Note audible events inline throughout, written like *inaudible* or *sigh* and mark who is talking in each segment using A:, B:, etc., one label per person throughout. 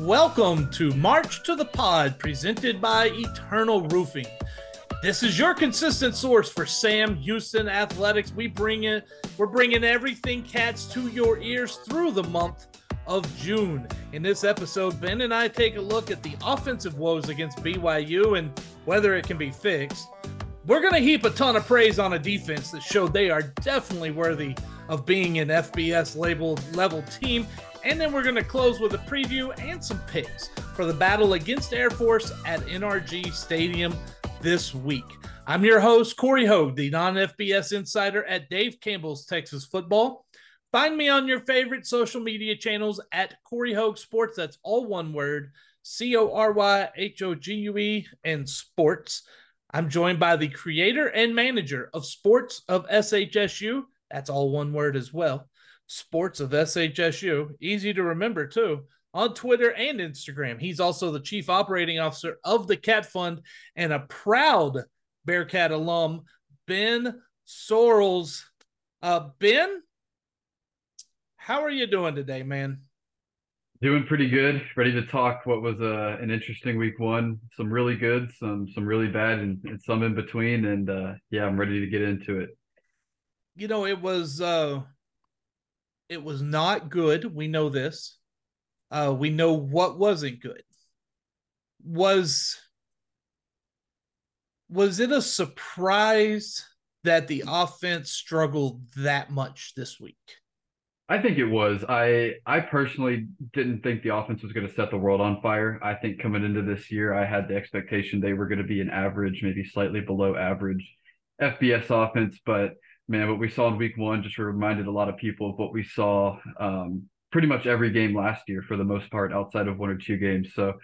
A: Welcome to March to the Pod, presented by Eternal Roofing. This is your consistent source for Sam Houston athletics. We bring it, we're bringing everything cats to your ears through the month of June. In this episode, Ben and I take a look at the offensive woes against BYU and whether it can be fixed. We're going to heap a ton of praise on a defense that showed they are definitely worthy of being an FBS labeled level team. And then we're going to close with a preview and some picks for the battle against Air Force at NRG Stadium this week. I'm your host, Cory Hogue, the non FBS insider at Dave Campbell's Texas Football. Find me on your favorite social media channels at Cory Hogue Sports. That's all one word C O R Y H O G U E and sports. I'm joined by the creator and manager of Sports of SHSU. That's all one word as well. Sports of SHSU. Easy to remember, too, on Twitter and Instagram. He's also the chief operating officer of the Cat Fund and a proud Bearkat alum, Ben Sorrells. Uh, ben, how are you doing today, man?
B: Doing pretty good. Ready to talk what was uh, an interesting week one. Some really good, some some really bad, and, and some in between. And uh, yeah, I'm ready to get into it.
A: You know, it was uh, it was not good. We know this. Uh, we know what wasn't good. Was was it a surprise that the offense struggled that much this week?
B: I think it was. I I personally didn't think the offense was going to set the world on fire. I think coming into this year, I had the expectation they were going to be an average, maybe slightly below average FBS offense. But man, what we saw in week one just reminded a lot of people of what we saw um, pretty much every game last year for the most part, outside of one or two games. So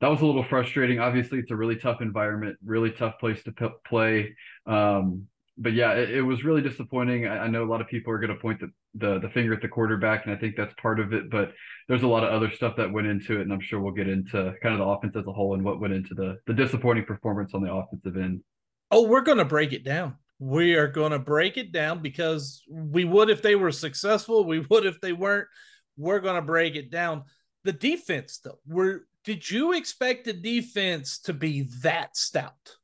B: that was a little frustrating. Obviously, it's a really tough environment, really tough place to p- play. Um, but yeah, it, it, was really disappointing. I, I, know a lot of people are going to point the, the, the finger at the quarterback, and I think that's part of it. But there's a lot of other stuff that went into it, and I'm sure we'll get into kind of the offense as a whole and what went into the the disappointing performance on the offensive end.
A: Oh, we're going to break it down. We are going to break it down because we would if they were successful. We *laughs* would if they weren't. We're going to break it down. The defense, though, were did you expect the defense to be that stout?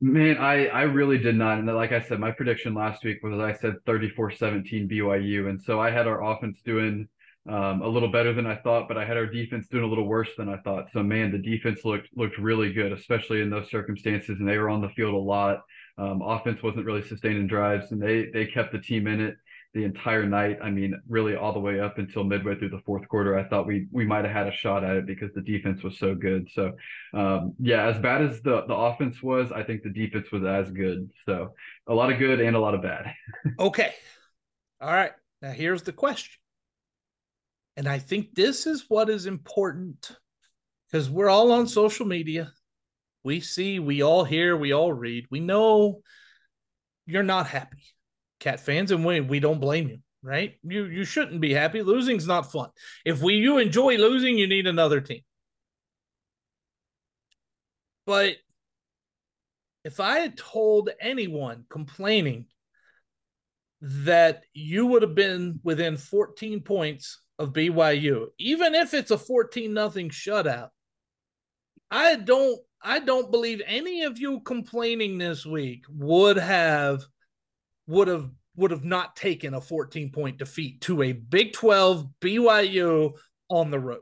B: Man, I, I really did not. And like I said, my prediction last week was I said 34 17 BYU. And so I had our offense doing um, a little better than I thought, but I had our defense doing a little worse than I thought. So man, the defense looked looked really good, especially in those circumstances. And they were on the field a lot. Um, offense wasn't really sustaining drives, and they they kept the team in it the entire night. I mean, really all the way up until midway through the fourth quarter. I thought we we might have had a shot at it because the defense was so good. So um, yeah, as bad as the the offense was, I think the defense was as good. So a lot of good and a lot of bad. *laughs*
A: okay. All right. Now here's the question. And I think this is what is important because we're all on social media. We see, we all hear, we all read. We know you're not happy cat fans, and we we don't blame you, right? You you shouldn't be happy. Losing's not fun. If we you enjoy losing, you need another team. But if I had told anyone complaining that you would have been within 14 points of BYU, even if it's a 14 nothing shutout, I don't I don't believe any of you complaining this week would have would have would have not taken a 14 point defeat to a Big 12 BYU on the road.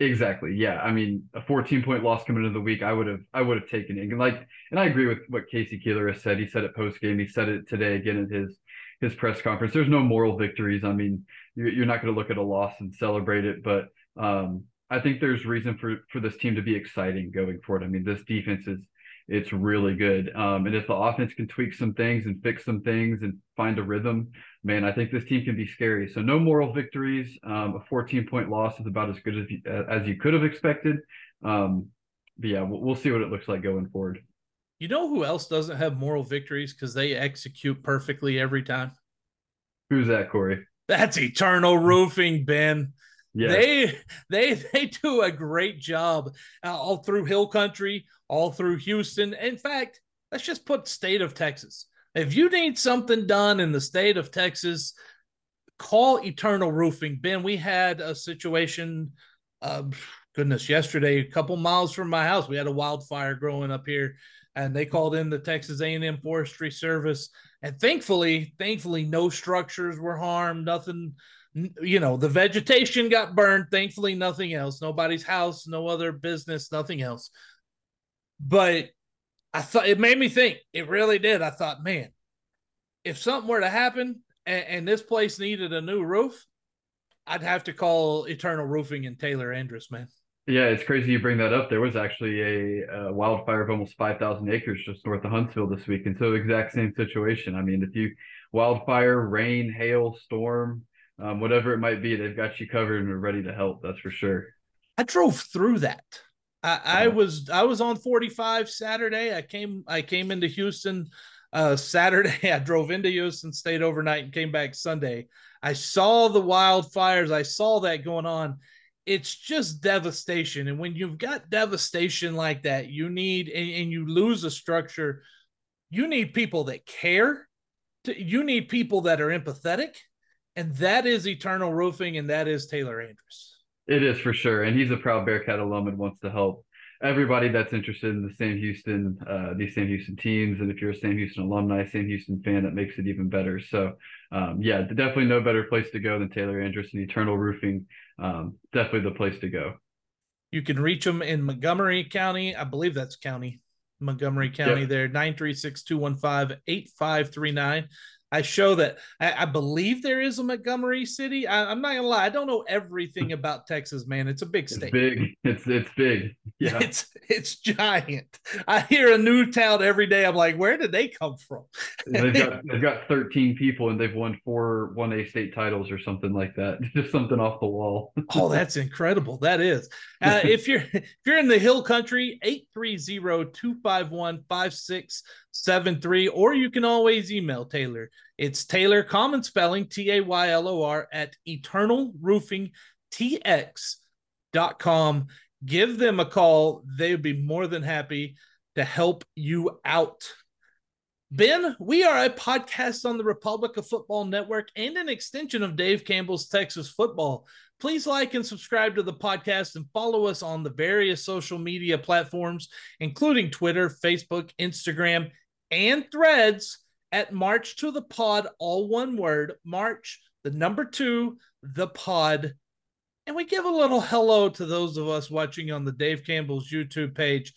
B: Exactly. Yeah. I mean, a 14 point loss coming into the week, I would have, I would have taken it. And like, and I agree with what K.C. Keeler has said. He said it post game. He said it today again at his, his press conference. There's no moral victories. I mean, you're, you're not going to look at a loss and celebrate it, but um, I think there's reason for, for this team to be exciting going forward. I mean, this defense is, it's really good. Um, and if the offense can tweak some things and fix some things and find a rhythm, man, I think this team can be scary. So no moral victories. Um, a 14 point loss is about as good as you, as you could have expected. Um, but yeah, we'll, we'll see what it looks like going forward.
A: You know who else doesn't have moral victories because they execute perfectly every time?
B: Who's that, Cory?
A: That's Eternal Roofing, Ben. Yes. They they they do a great job uh, all through Hill Country, all through Houston. In fact, let's just put state of Texas. If you need something done in the state of Texas, call Eternal Roofing. Ben, we had a situation uh, goodness, yesterday, a couple miles from my house, we had a wildfire growing up here, and they called in the Texas A&M Forestry Service, and thankfully, thankfully, no structures were harmed, nothing. You know, the vegetation got burned. Thankfully, nothing else. Nobody's house, no other business, nothing else. But I thought it made me think. It really did. I thought, man, if something were to happen and, and this place needed a new roof, I'd have to call Eternal Roofing and Taylor Andrus, man.
B: Yeah, it's crazy you bring that up. There was actually a, a wildfire of almost 5,000 acres just north of Huntsville this week. And so, exact same situation. I mean, if you wildfire, rain, hail, storm, um, whatever it might be, they've got you covered and are ready to help. That's for sure.
A: I drove through that. I, I was I was on 45 Saturday. I came I came into Houston uh, Saturday. *laughs* I drove into Houston, stayed overnight, and came back Sunday. I saw the wildfires. I saw that going on. It's just devastation. And when you've got devastation like that, you need and, and you lose a structure. You need people that care. To, you need people that are empathetic, and that is Eternal Roofing, and that is Taylor Andrus.
B: It is for sure, and he's a proud Bearkat alum and wants to help everybody that's interested in the Sam Houston, uh, these Sam Houston teams, and if you're a Sam Houston alumni, Sam Houston fan, that makes it even better. So, um, yeah, definitely no better place to go than Taylor Andrus and Eternal Roofing. Um, definitely the place to go.
A: You can reach them in Montgomery County. I believe that's county, Montgomery County. Yep. There, 936 215 8539. I show that I, I, believe there is a Montgomery City. I, am not gonna lie, I don't know everything *laughs* about Texas, man. It's a big state.
B: It's big. It's it's big. *laughs*
A: Yeah. It's it's giant. I hear a new town every day. I'm like, where did they come from?
B: they've got *laughs* they've got 13 people and they've won four one A state titles or something like that. Just something off the wall.
A: oh, that's incredible. That is. Uh, if you're if you're in the hill country, 830-251-5673, or you can always email Taylor it's Taylor, common spelling, T A Y L O R, at eternalroofingtx.com. Give them a call. They would be more than happy to help you out. Ben, we are a podcast on the Republic of Football Network and an extension of Dave Campbell's Texas Football. Please like and subscribe to the podcast and follow us on the various social media platforms, including Twitter, Facebook, Instagram, and Threads at March to the Pod, all one word, March, the number two, the pod. And we give a little hello to those of us watching on the Dave Campbell's YouTube page.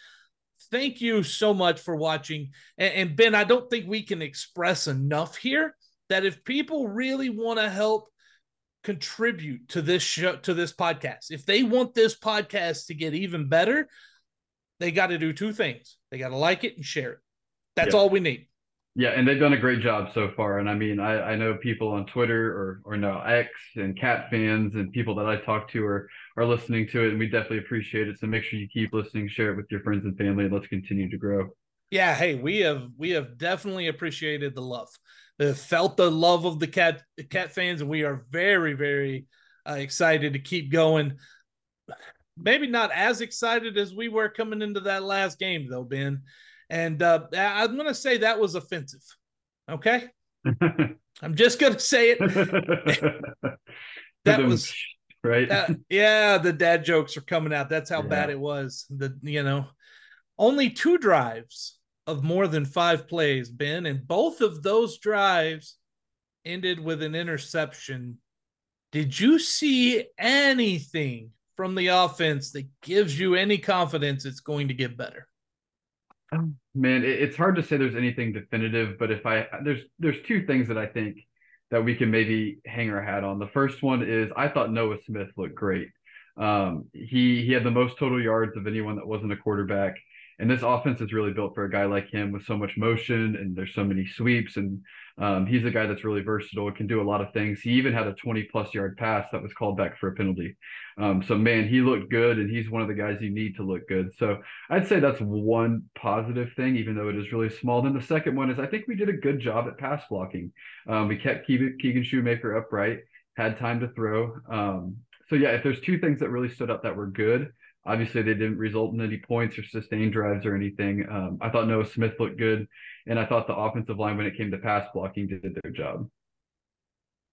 A: Thank you so much for watching. And, and Ben, I don't think we can express enough here that if people really want to help contribute to this show, to this podcast, if they want this podcast to get even better, they got to do two things. They got to like it and share it. That's all we need.
B: Yeah, and they've done a great job so far. And I mean, I, I know people on Twitter or or no X and Cat fans and people that I talk to are are listening to it, and we definitely appreciate it. So make sure you keep listening, share it with your friends and family, and let's continue to grow.
A: Yeah, hey, we have we have definitely appreciated the love, the felt the love of the cat the cat fans, and we are very very uh, excited to keep going. Maybe not as excited as we were coming into that last game, though, Ben. And uh, I'm going to say that was offensive. Okay. *laughs* I'm just going to say it. *laughs* that was
B: right.
A: yeah. The dad jokes are coming out. That's how yeah. bad it was. The, you know, only two drives of more than five plays, Ben, and both of those drives ended with an interception. Did you see anything from the offense that gives you any confidence it's going to get better?
B: Man, it's hard to say there's anything definitive, but if I there's there's two things that I think that we can maybe hang our hat on. The first one is I thought Noah Smith looked great. Um, he he had the most total yards of anyone that wasn't a quarterback. And this offense is really built for a guy like him with so much motion and there's so many sweeps. And um, he's a guy that's really versatile, can do a lot of things. He even had a 20 plus yard pass that was called back for a penalty. Um, so, man, he looked good and he's one of the guys you need to look good. So, I'd say that's one positive thing, even though it is really small. Then the second one is I think we did a good job at pass blocking. Um, we kept Keegan, Keegan Shoemaker upright, had time to throw. Um, so, yeah, if there's two things that really stood up that were good, Obviously, they didn't result in any points or sustained drives or anything. Um, I thought Noah Smith looked good, and I thought the offensive line, when it came to pass blocking, did their job.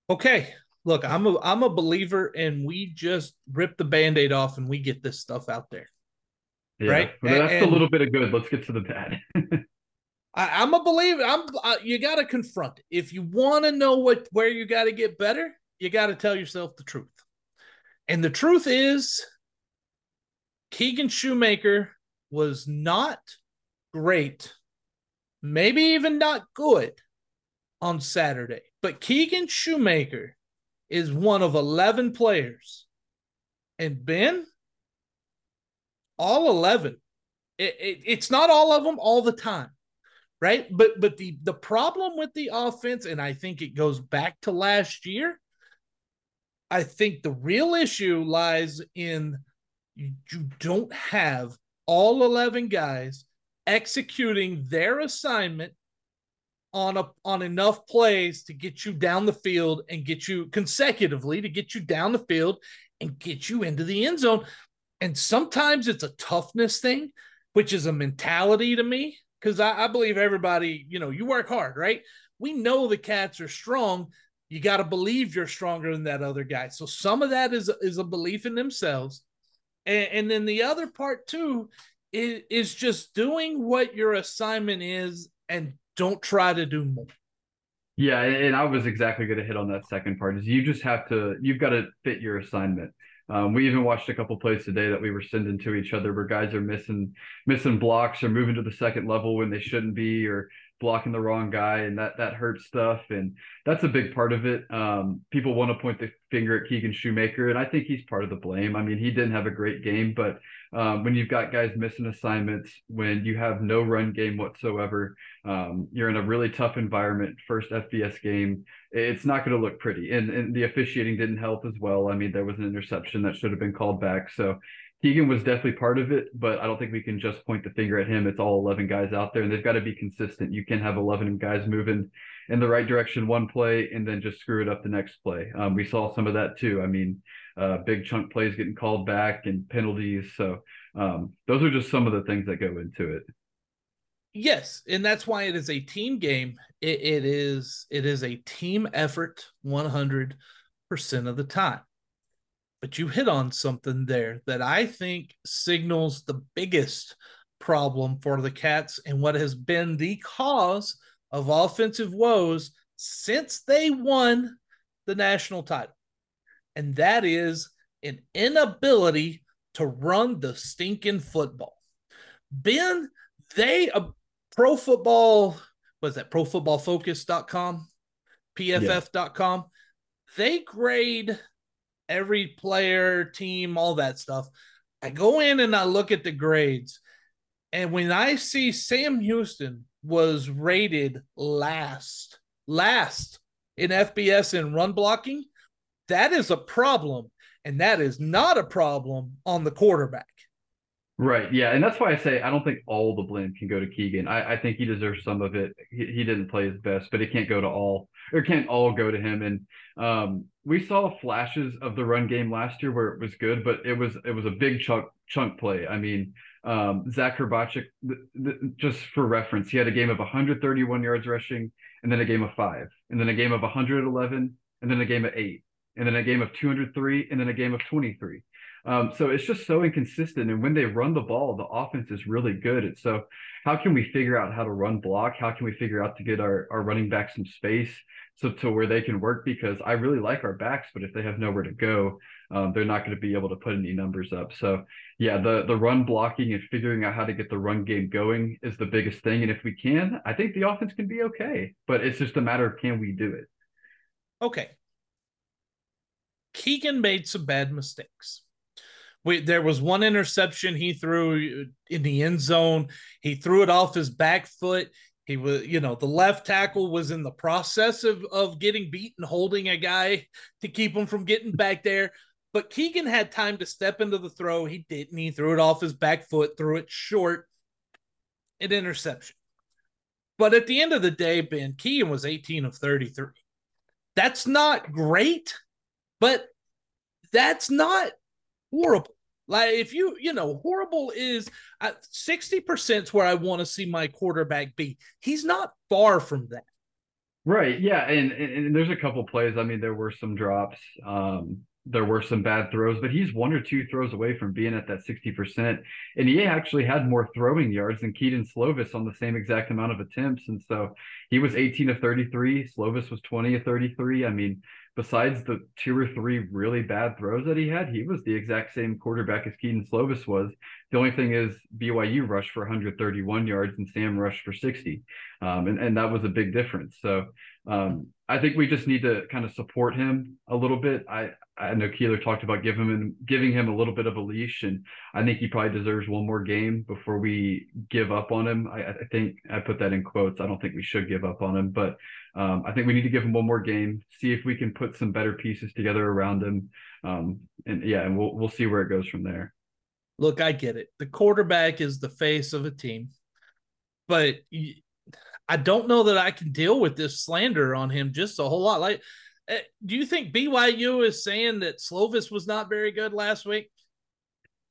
A: Okay, look, I'm a I'm a believer, and we just rip the band-aid off and we get this stuff out there.
B: Yeah,
A: right?
B: Well, that's
A: And-
B: a little bit of good. Let's get to the bad. *laughs*
A: I, I'm a believer. I'm uh, you got to confront it. If you want to know what where you got to get better, you got to tell yourself the truth. And the truth is, Keegan Shoemaker was not great, maybe even not good on Saturday. But Keegan Shoemaker is one of 11 players. And Ben, all 11, it, it, it's not all of them all the time right but but the the problem with the offense and i think it goes back to last year i think the real issue lies in you, you don't have all 11 guys executing their assignment on a on enough plays to get you down the field and get you consecutively to get you down the field and get you into the end zone and sometimes it's a toughness thing which is a mentality to me because I, I believe everybody, you know, you work hard, right? We know the cats are strong. You got to believe you're stronger than that other guy. So some of that is is a belief in themselves, and, and then the other part too is, is just doing what your assignment is, and don't try to do more.
B: Yeah, and I was exactly going to hit on that second part. Is you just have to, you've got to fit your assignment. Um, we even watched a couple plays today that we were sending to each other where guys are missing missing blocks or moving to the second level when they shouldn't be, or blocking the wrong guy, and that that hurts stuff. And that's a big part of it. Um, people want to point the finger at Keegan Shoemaker, and I think he's part of the blame. I mean, he didn't have a great game, but um, when you've got guys missing assignments, when you have no run game whatsoever, um, you're in a really tough environment. First FBS game, it's not going to look pretty, and and the officiating didn't help as well. I mean, there was an interception that should have been called back, so. Keegan was definitely part of it, but I don't think we can just point the finger at him. It's all 11 guys out there, and they've got to be consistent. You can't have 11 guys moving in the right direction one play and then just screw it up the next play. Um, we saw some of that too. I mean, uh, big chunk plays getting called back and penalties. So um, those are just some of the things that go into it.
A: Yes, and that's why it is a team game. It, it is it is a team effort 100% of the time. But you hit on something there that I think signals the biggest problem for the Cats and what has been the cause of offensive woes since they won the national title. And that is an inability to run the stinking football. Ben, they uh, pro football was that profootballfocus.com pff.com they grade every player team all that stuff i go in and i look at the grades and when i see sam houston was rated last last in fbs in run blocking that is a problem and that is not a problem on the quarterback
B: Right. Yeah. And that's why I say I don't think all the blame can go to Keegan. I, I think he deserves some of it. He, he didn't play his best, but it can't go to all or can't all go to him. And um, we saw flashes of the run game last year where it was good, but it was it was a big chunk chunk play. I mean, um, Zach Hrbacek, th- th- just for reference, he had a game of 131 yards rushing, and then a game of five, and then a game of 111, and then a game of eight, and then a game of 203, and then a game of 23. Um, so it's just so inconsistent. And when they run the ball, the offense is really good. And so, how can we figure out how to run block? How can we figure out to get our, our running back some space so to where they can work? Because I really like our backs, but if they have nowhere to go, um, they're not going to be able to put any numbers up. So, yeah, the the run blocking and figuring out how to get the run game going is the biggest thing. And if we can, I think the offense can be okay. But it's just a matter of can we do it?
A: Okay. Keegan made some bad mistakes. We, there was one interception he threw uh, in the end zone. He threw it off his back foot. He was, you know, the left tackle was in the process of, of getting beat and holding a guy to keep him from getting back there. But Keegan had time to step into the throw. He didn't. He threw it off his back foot, threw it short, an interception. But at the end of the day, Ben Keegan was 18 of 33. That's not great, but that's not horrible. Like if you, you know, horrible is 60% is where I want to see my quarterback be. He's not far from that.
B: Right. Yeah. And, and, and there's a couple plays. I mean, there were some drops. Um, there were some bad throws, but he's one or two throws away from being at that 60%. And he actually had more throwing yards than Kedon Slovis on the same exact amount of attempts. And so he was 18 of 33. Slovis was 20 of 33. I mean, besides the two or three really bad throws that he had, he was the exact same quarterback as Kedon Slovis was. The only thing is BYU rushed for 131 yards and Sam rushed for 60. Um, and, and that was a big difference. So um, I think we just need to kind of support him a little bit. I, I know Keeler talked about giving him giving him a little bit of a leash, and I think he probably deserves one more game before we give up on him. I, I think I put that in quotes. I don't think we should give up on him, but um, I think we need to give him one more game, see if we can put some better pieces together around him, um, and yeah, and we'll we'll see where it goes from there.
A: Look, I get it. The quarterback is the face of a team, but I don't know that I can deal with this slander on him just a whole lot. Like Eh, do you think BYU is saying that Slovis was not very good last week?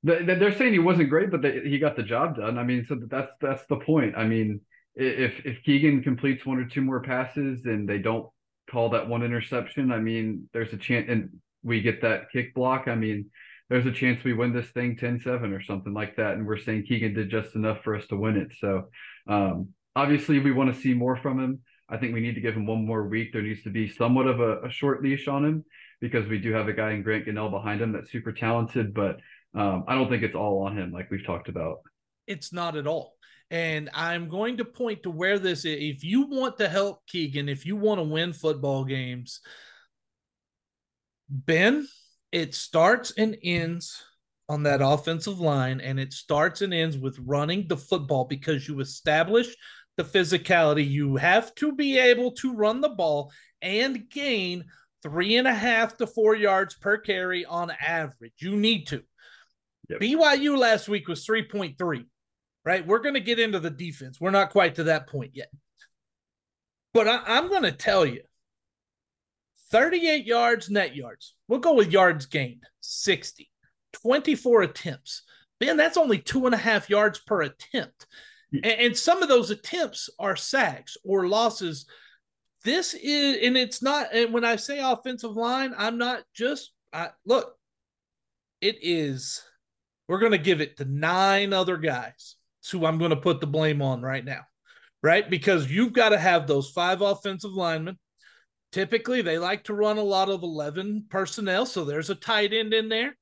B: They're saying he wasn't great, but he got the job done. I mean, so that's that's the point. I mean, if if Keegan completes one or two more passes and they don't call that one interception, I mean, there's a chance, and we get that kick block. I mean, there's a chance we win this thing 10-7 or something like that. And we're saying Keegan did just enough for us to win it. So um, obviously, we want to see more from him. I think we need to give him one more week. There needs to be somewhat of a, a short leash on him because we do have a guy in Grant Gunnell behind him that's super talented, but um, I don't think it's all on him like we've talked about.
A: It's not at all. And I'm going to point to where this is. If you want to help Keegan, if you want to win football games, Ben, it starts and ends on that offensive line, and it starts and ends with running the football because you establish the physicality. You have to be able to run the ball and gain three and a half to four yards per carry on average. You need to. Yep. BYU last week was 3.3, right? We're going to get into the defense. We're not quite to that point yet. But I, I'm going to tell you 38 yards net yards. We'll go with yards gained 60, 24 attempts. Ben, that's only two and a half yards per attempt. And, and some of those attempts are sacks or losses. This is, and it's not, and when I say offensive line, I'm not just, I, look, it is, we're going to give it to nine other guys It's who I'm going to put the blame on right now, right? Because you've got to have those five offensive linemen. Typically, they like to run a lot of 11 personnel. So there's a tight end in there.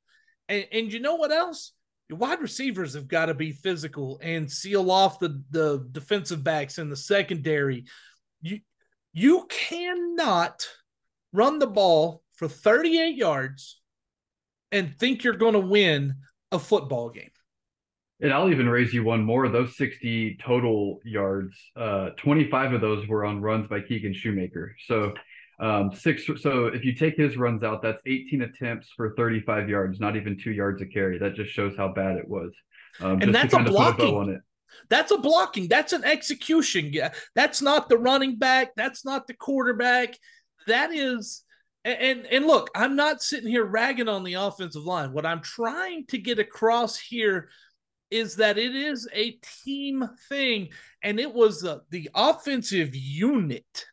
A: And, and you know what else? Wide receivers have got to be physical and seal off the, the defensive backs in the secondary. You you cannot run the ball for 38 yards and think you're going to win a football game.
B: And I'll even raise you one more. Those 60 total yards, uh, 25 of those were on runs by Keegan Shoemaker. So um, six. So if you take his runs out, that's 18 attempts for 35 yards, not even two yards a carry. That just shows how bad it was.
A: Um, and that's a blocking. A that's a blocking. That's an execution. Yeah, that's not the running back. That's not the quarterback. That is. And, and look, I'm not sitting here ragging on the offensive line. What I'm trying to get across here is that it is a team thing, and it was uh, the offensive unit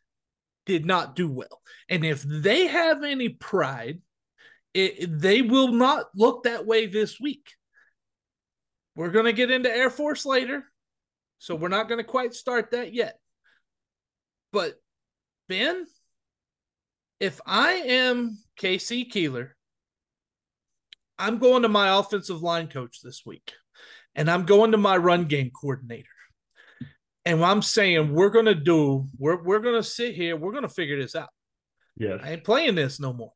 A: did not do well. And if they have any pride, it, they will not look that way this week. We're going to get into Air Force later, so we're not going to quite start that yet. But Ben, if I am KC Keeler, I'm going to my offensive line coach this week, and I'm going to my run game coordinator. And I'm saying we're gonna do, we're we're gonna sit here, we're gonna figure this out.
B: Yeah,
A: I ain't playing this no more.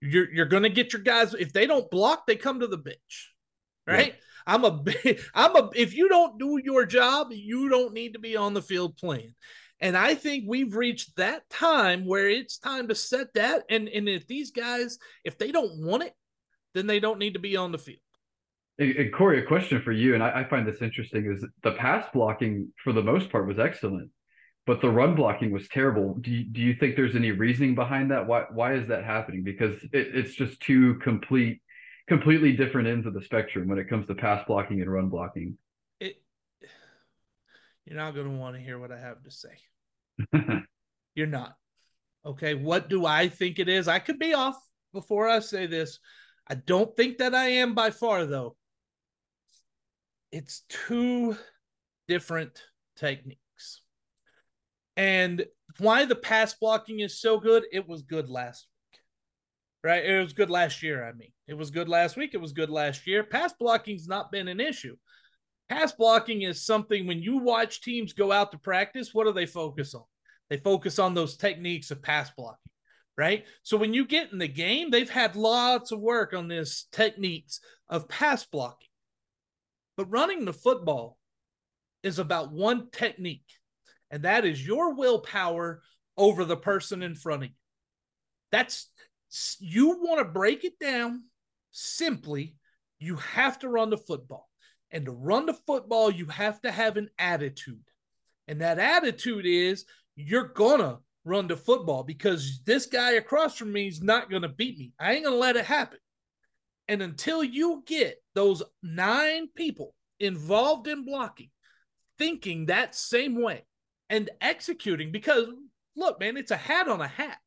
A: You're you're gonna get your guys. If they don't block, they come to the bench. Right? Yeah. I'm a I'm a if you don't do your job, you don't need to be on the field playing. And I think we've reached that time where it's time to set that. And and if these guys, if they don't want it, then they don't need to be on the field.
B: And, Cory, a question for you, and I, I find this interesting: is the pass blocking for the most part was excellent, but the run blocking was terrible. Do you, do you think there's any reasoning behind that? Why why is that happening? Because it, it's just two complete, completely different ends of the spectrum when it comes to pass blocking and run blocking. It,
A: you're not going to want to hear what I have to say. *laughs* you're not. Okay, what do I think it is? I could be off before I say this. I don't think that I am by far, though. It's two different techniques. And why the pass blocking is so good, it was good last week. Right? It was good last year, I mean. It was good last week. It was good last year. Pass blocking's not been an issue. Pass blocking is something when you watch teams go out to practice, what do they focus on? They focus on those techniques of pass blocking, right? So when you get in the game, they've had lots of work on this techniques of pass blocking. But running the football is about one technique, and that is your willpower over the person in front of you. That's you want to break it down simply, you have to run the football. And to run the football, you have to have an attitude. And that attitude is you're gonna run the football because this guy across from me is not gonna beat me. I ain't gonna let it happen. And until you get those nine people involved in blocking, thinking that same way and executing, because look, man, it's a hat on a hat,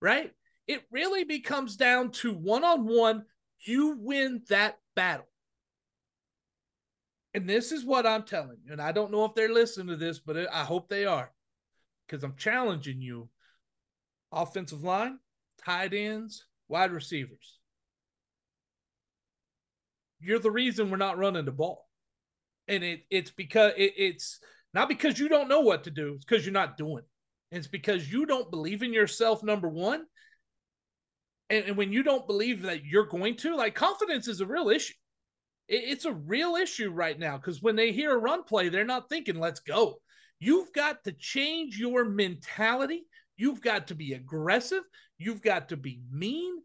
A: right? It really becomes down to one on one, you win that battle. And this is what I'm telling you. And I don't know if they're listening to this, but I hope they are because I'm challenging you. Offensive line, tight ends, wide receivers. You're the reason we're not running the ball. And it, it's because it, it's not because you don't know what to do, it's because you're not doing it. It's because you don't believe in yourself, number one. And, and when you don't believe that you're going to, like confidence is a real issue. It, it's a real issue right now because when they hear a run play, they're not thinking, let's go. You've got to change your mentality. You've got to be aggressive. You've got to be mean.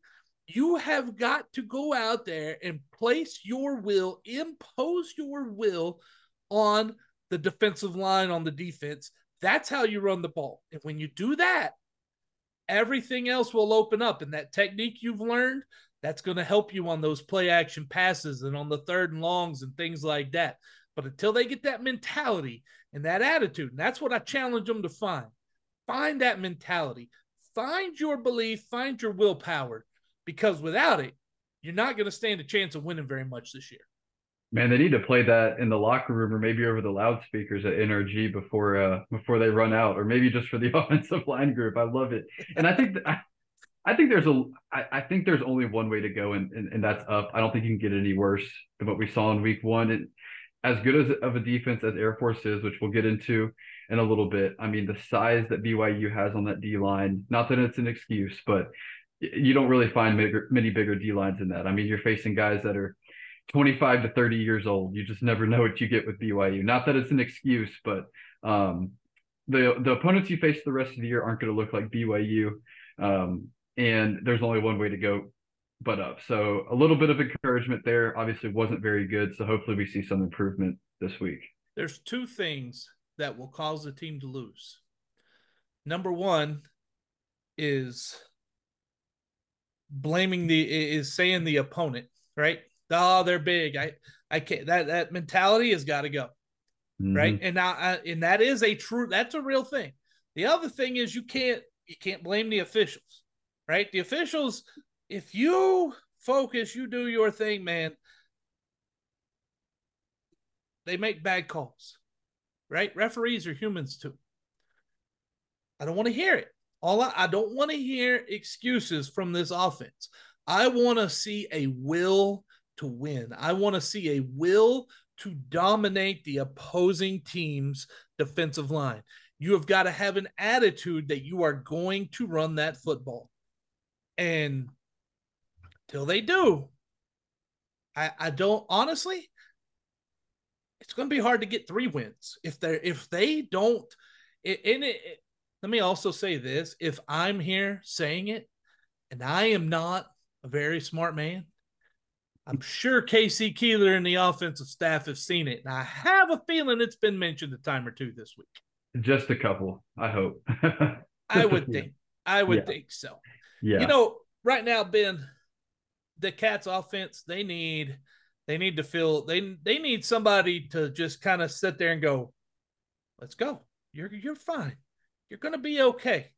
A: You have got to go out there and place your will, impose your will on the defensive line, on the defense. That's how you run the ball. And when you do that, everything else will open up. And that technique you've learned, that's going to help you on those play action passes and on the third and longs and things like that. But until they get that mentality and that attitude, and that's what I challenge them to find find that mentality, find your belief, find your willpower, because without it, you're not going to stand a chance of winning very much this year.
B: Man, they need to play that in the locker room or maybe over the loudspeakers at NRG before uh before they run out, or maybe just for the *laughs* offensive line group. I love it, and I think that, I, I think there's a I, I think there's only one way to go, and, and and that's up. I don't think you can get any worse than what we saw in Week One. And as good as of a defense as Air Force is, which we'll get into in a little bit. I mean, the size that BYU has on that D line, not that it's an excuse, but you don't really find bigger, many bigger D lines than that. I mean, you're facing guys that are 25 to 30 years old. You just never know what you get with BYU. Not that it's an excuse, but um, the the opponents you face the rest of the year aren't going to look like BYU. Um, and there's only one way to go but up. So a little bit of encouragement there. Obviously, wasn't very good. So hopefully, we see some improvement this week.
A: There's two things that will cause the team to lose. Number one is blaming the is saying the opponent, right? Oh, they're big. I I can't. That that mentality has got to go, mm-hmm. right? And now, I, and that is a true. That's a real thing. The other thing is you can't you can't blame the officials, right? The officials if you focus, you do your thing, man. They make bad calls, right? Referees are humans too. I don't want to hear it. All I, I don't want to hear excuses from this offense. I want to see a will to win. I want to see a will to dominate the opposing team's defensive line. You have got to have an attitude that you are going to run that football. And till they do. I, I don't honestly. It's going to be hard to get three wins if they if they don't. In it, it, let me also say this: if I'm here saying it, and I am not a very smart man, I'm sure K.C. Keeler and the offensive staff have seen it, and I have a feeling it's been mentioned a time or two this week.
B: Just a couple, I hope. *laughs*
A: I would think. I would yeah. think so. Yeah. You know, right now, Ben, the Cats offense, they need they need to feel they they need somebody to just kind of sit there and go, "Let's go. You're you're fine. You're going to be okay."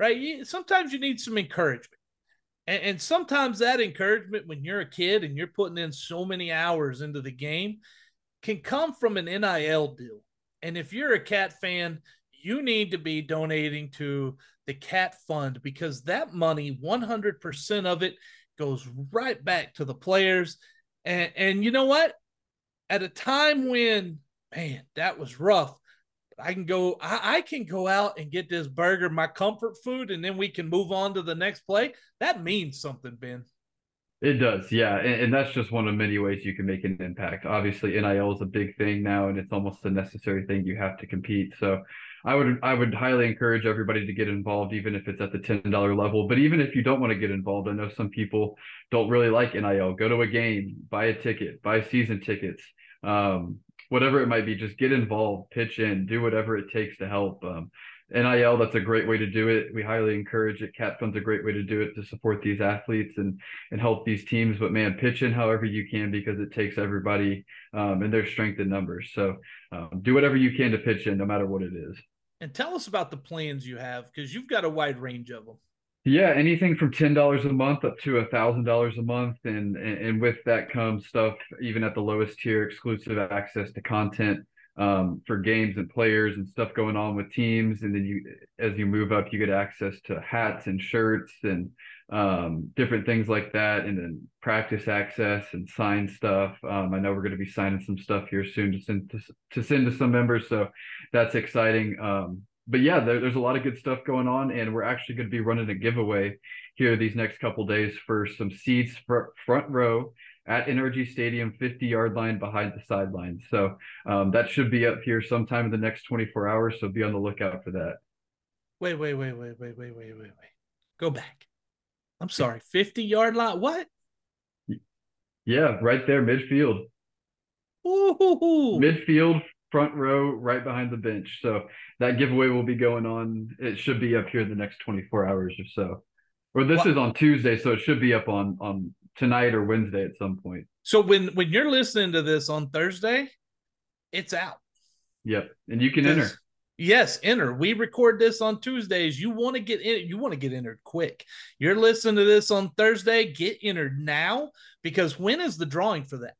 A: right? Sometimes you need some encouragement. And, and sometimes that encouragement, when you're a kid and you're putting in so many hours into the game, can come from an NIL deal. And if you're a cat fan, you need to be donating to the cat fund because that money 100% of it goes right back to the players and and you know what at a time when man that was rough i can go I, I, can go out and get this burger my comfort food and then we can move on to the next play that means something ben
B: it does yeah and, and that's just one of many ways you can make an impact obviously nil is a big thing now and it's almost a necessary thing you have to compete so I would I would highly encourage everybody to get involved, even if it's at the ten dollar level. But even if you don't want to get involved, I know some people don't really like NIL. Go to a game, buy a ticket, buy season tickets, um, whatever it might be. Just get involved, pitch in, do whatever it takes to help. Um, NIL, that's a great way to do it. We highly encourage it. Cat Fund's a great way to do it to support these athletes and and help these teams. But man, pitch in however you can because it takes everybody um, and their strength in numbers. So um, do whatever you can to pitch in, no matter what it is.
A: And tell us about the plans you have because you've got a wide range of them.
B: Yeah, anything from ten dollars a month up to a thousand dollars a month, and, and with that comes stuff even at the lowest tier, exclusive access to content um, for games and players and stuff going on with teams. And then you, as you move up, you get access to hats and shirts and um, different things like that, and then practice access and sign stuff. Um, I know we're going to be signing some stuff here soon to send to, to send to some members, so that's exciting. Um, but yeah, there, there's a lot of good stuff going on, and we're actually going to be running a giveaway here these next couple days for some seats for front row at NRG Stadium, 50 yard line behind the sidelines. So um, that should be up here sometime in the next 24 hours. So be on the lookout for that.
A: Wait, wait, wait, wait, wait, wait, wait, wait, wait. Go back. I'm sorry, 50 yard line. What?
B: Yeah, right there, midfield.
A: Ooh.
B: Midfield, front row, right behind the bench. So that giveaway will be going on. It should be up here in the next 24 hours or so. Or this is on Tuesday, so it should be up on on tonight or Wednesday at some point.
A: So when when you're listening to this on Thursday, it's out.
B: Yep, and you can enter.
A: Yes, enter. We record this on Tuesdays. You want to get in, you want to get entered quick. You're listening to this on Thursday, get entered now because when is the drawing for that?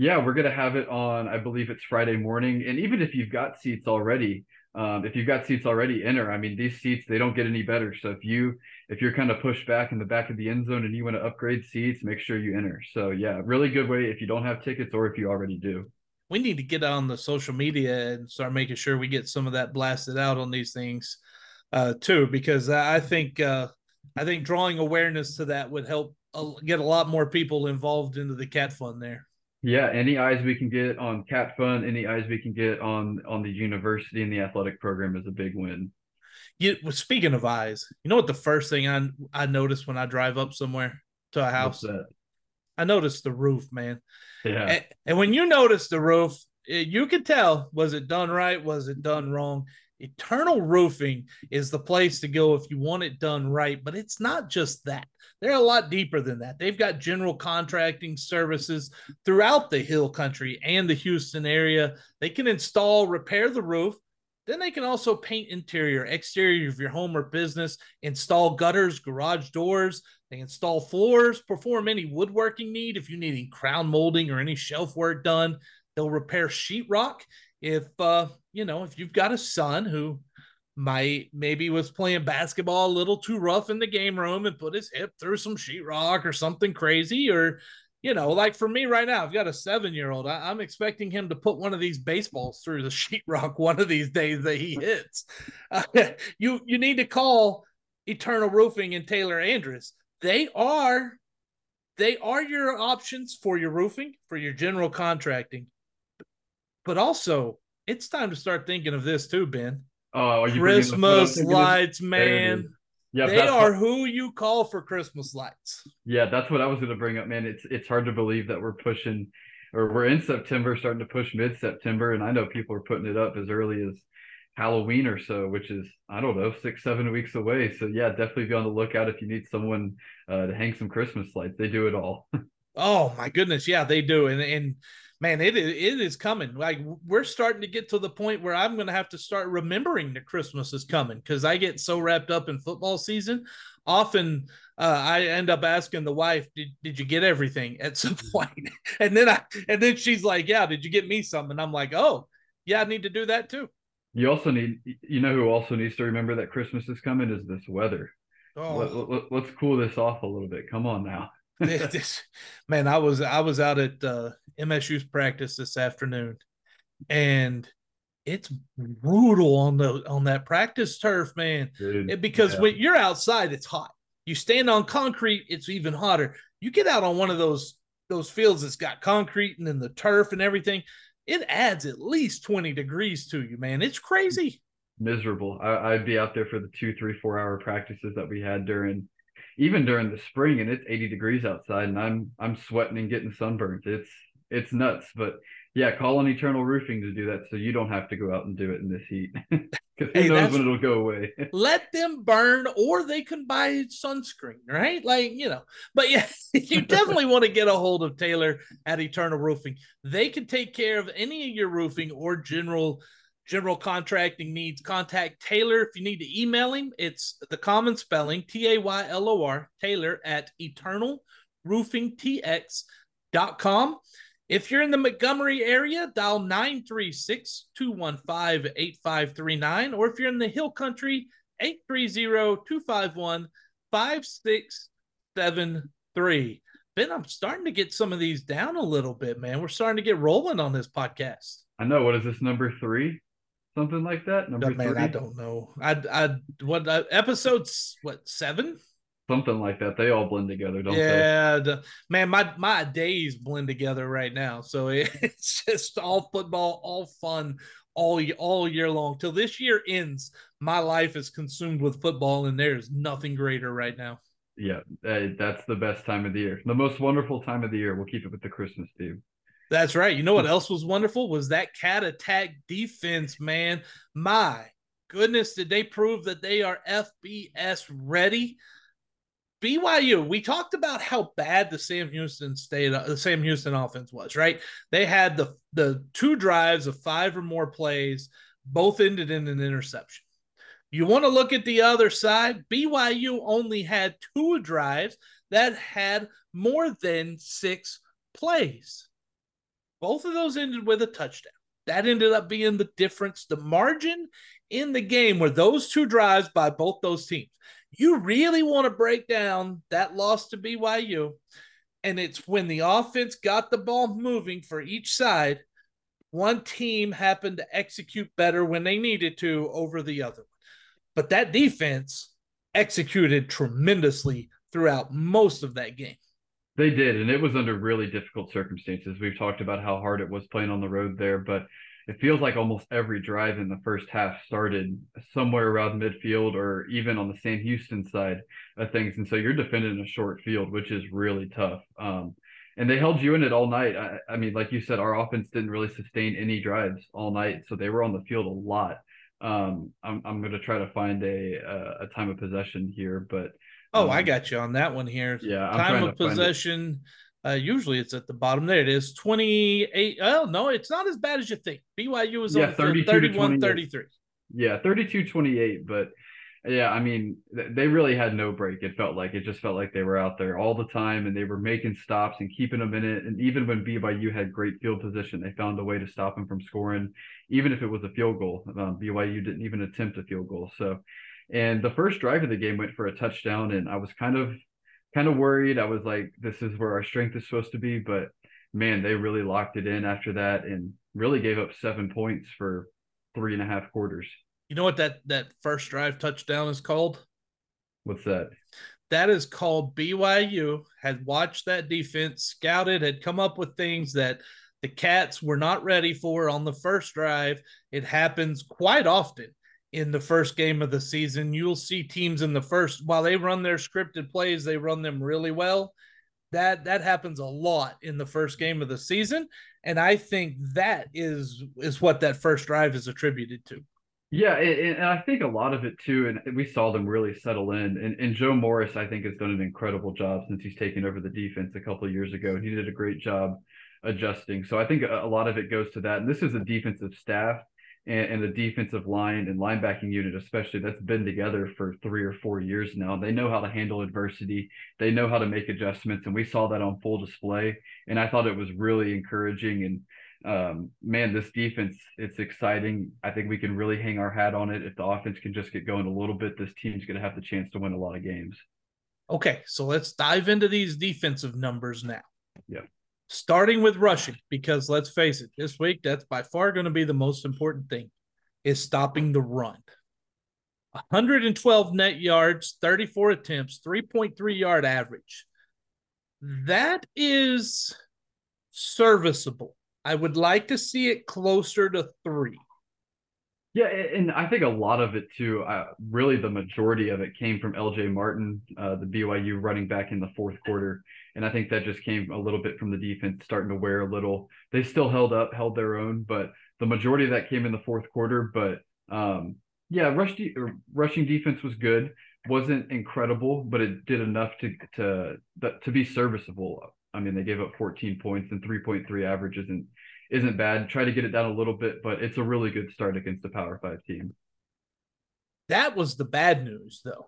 B: Yeah, we're gonna have it on, I believe it's Friday morning. And even if you've got seats already, um, if you've got seats already, enter. I mean, these seats they don't get any better. So if you if you're kind of pushed back in the back of the end zone and you want to upgrade seats, make sure you enter. So yeah, really good way if you don't have tickets or if you already do.
A: We need to get on the social media and start making sure we get some of that blasted out on these things uh, too, because I think uh, I think drawing awareness to that would help get a lot more people involved into the cat fund there.
B: Yeah, any eyes we can get on Cat Fund, any eyes we can get on on the university and the athletic program is a big win.
A: You speaking of eyes, you know what the first thing I I notice when I drive up somewhere to a house? I noticed the roof, man.
B: Yeah.
A: And, and when you notice the roof, it, you can tell was it done right, was it done wrong. Eternal Roofing is the place to go if you want it done right, but it's not just that. They're a lot deeper than that. They've got general contracting services throughout the Hill Country and the Houston area. They can install, repair the roof. Then they can also paint interior, exterior of your home or business, install gutters, garage doors. They install floors, perform any woodworking need if you need any crown molding or any shelf work done. They'll repair sheetrock if uh, you know if you've got a son who might maybe was playing basketball a little too rough in the game room and put his hip through some sheetrock or something crazy or you know like for me right now i've got a seven year old i'm expecting him to put one of these baseballs through the *laughs* sheetrock one of these days that he hits. *laughs* You you need to call eternal roofing and taylor andrus. They are they are your options for your roofing for your general contracting but also it's time to start thinking of this too ben
B: Oh,
A: Christmas lights, man. Yeah, they are what, who you call for Christmas lights.
B: Yeah, that's what I was going to bring up, man. It's it's hard to believe that we're pushing, or we're in September, starting to push mid September, and I know people are putting it up as early as Halloween or so, which is I don't know six seven weeks away. So yeah, definitely be on the lookout if you need someone uh, to hang some Christmas lights. They do it all. *laughs*
A: oh my goodness, yeah, they do, and and man, it it is coming. Like we're starting to get to the point where I'm going to have to start remembering that Christmas is coming because I get so wrapped up in football season. Often, uh, I end up asking the wife, "Did did you get everything?" At some point, *laughs* and then I and then she's like, "Yeah, did you get me some?" And I'm like, "Oh, yeah, I need to do that too."
B: You also need, you know, who also needs to remember that Christmas is coming is this weather.
A: Oh.
B: Let, let, us cool this off a little bit. Come on now.
A: man, I was I was out at uh, MSU's practice this afternoon, and it's brutal on the on that practice turf, man. It, because yeah. when you're outside, it's hot. You stand on concrete, it's even hotter. You get out on one of those those fields that's got concrete and then the turf and everything, it adds at least 20 degrees to you, man. It's crazy.
B: Miserable. I, would be out there for the two, three, four hour practices that we had during even during the spring and it's 80 degrees outside and I'm I'm sweating and getting sunburned. It's it's nuts. But yeah, call on Eternal Roofing to do that so you don't have to go out and do it in this heat. *laughs* Because who hey, knows when it'll go away. *laughs*
A: let them burn or they can buy sunscreen, right? Like, you know, but yeah, *laughs* you definitely want to get a hold of Taylor at Eternal Roofing. They can take care of any of your roofing or general general contracting needs, contact Taylor. If you need to email him, it's the common spelling T A Y L O R, Taylor at eternalroofingtx.com. If you're in the Montgomery area, dial 936 215 8539. Or if you're in the Hill Country, 830 251 5673. Ben, I'm starting to get some of these down a little bit, man. We're starting to get rolling on this podcast.
B: I know. What is this number three? something like that. Number
A: man, three? I don't know. I I what uh, episodes? What seven?
B: Something like that. They all blend together, don't
A: yeah, they? Yeah, man, my my days blend together right now. So *laughs* it's just all football, all fun, all all year long till this year ends. My life is consumed with football, and there's nothing greater right now.
B: Yeah, uh, that's the best time of the year. The most wonderful time of the year. We'll keep it with the Christmas theme.
A: That's right. You know what else was wonderful was that cat attack defense, man. My goodness, did they prove that they are FBS ready? BYU, we talked about how bad the Sam Houston state, uh, the Sam Houston offense was, right? They had the the two drives of five or more plays, both ended in an interception. You want to look at the other side? BYU only had two drives that had more than six plays. Both of those ended with a touchdown. That ended up being the difference, the margin in the game were those two drives by both those teams. You really want to break down that loss to BYU. And it's when the offense got the ball moving for each side, one team happened to execute better when they needed to over the other one. But that defense executed tremendously throughout most of that game.
B: They did, and it was under really difficult circumstances. We've talked about how hard it was playing on the road there, but it feels like almost every drive in the first half started somewhere around midfield or even on the Sam Houston side of things. And so you're defending a short field, which is really tough. Um, and they held you in it all night. I, I, mean, like you said, our offense didn't really sustain any drives all night, so they were on the field a lot. Um, I'm I'm going to try to find a, a, a time of possession here, but
A: Oh, um, I got you on that one here.
B: Yeah.
A: I'm Time of possession. Uh, usually it's at the bottom. There it is. 28. Oh, no, it's not as bad as you think. BYU was
B: yeah,
A: on 31 33.
B: Yeah, 32 28. But yeah, I mean, they really had no break. It felt like it just felt like they were out there all the time and they were making stops and keeping them in it. And even when BYU had great field position, they found a way to stop them from scoring, even if it was a field goal. Um, BYU didn't even attempt a field goal. So, and the first drive of the game went for a touchdown, and I was kind of kind of worried. I was like, this is where our strength is supposed to be, but man, they really locked it in after that and really gave up seven points for three and a half quarters.
A: You know what that that first drive touchdown is called?
B: What's that?
A: That is called BYU had watched that defense, scouted, had come up with things that the Cats were not ready for on the first drive. It happens quite often in the first game of the season. You'll see teams in the first while they run their scripted plays, they run them really well. That that happens a lot in the first game of the season, and I think that is is what that first drive is attributed to.
B: Yeah, and, I think a lot of it too, and we saw them really settle in. And, and Joe Morris, I think, has done an incredible job since he's taken over the defense a couple of years ago. He did a great job adjusting. So I think a lot of it goes to that. And this is a defensive staff and, and the defensive line and linebacking unit, especially that's been together for three or four years now. They know how to handle adversity. They know how to make adjustments, and we saw that on full display. And I thought it was really encouraging. And um, man, this defense, it's exciting. I think we can really hang our hat on it. If the offense can just get going a little bit, this team's going to have the chance to win a lot of games.
A: Okay, so let's dive into these defensive numbers now.
B: Yeah
A: starting with rushing, because let's face it, this week that's by far going to be the most important thing is stopping the run. 112 net yards, 34 attempts, 3.3 yard average. That is serviceable. I would like to see it closer to three.
B: Yeah, and I think a lot of it too, uh, really the majority of it came from LJ Martin, uh, the BYU running back in the fourth quarter. And I think that just came a little bit from the defense starting to wear a little. They still held up, held their own, but the majority of that came in the fourth quarter. But um, yeah, rush de- rushing defense was good, wasn't incredible, but it did enough to to to be serviceable. I mean, they gave up 14 points and 3.3 average isn't isn't bad. Try to get it down a little bit, but it's a really good start against the Power Five team.
A: That was the bad news, though.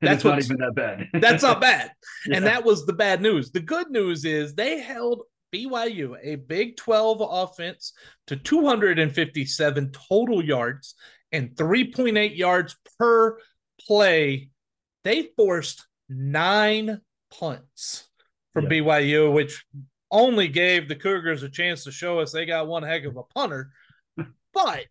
B: That's not even that bad. *laughs*
A: that's not bad. *laughs* Yeah. And that was the bad news. The good news is they held BYU, a Big 12 offense, to 257 total yards and 3.8 yards per play. They forced nine punts from yeah. BYU, which only gave the Cougars a chance to show us they got one heck of a punter. *laughs* but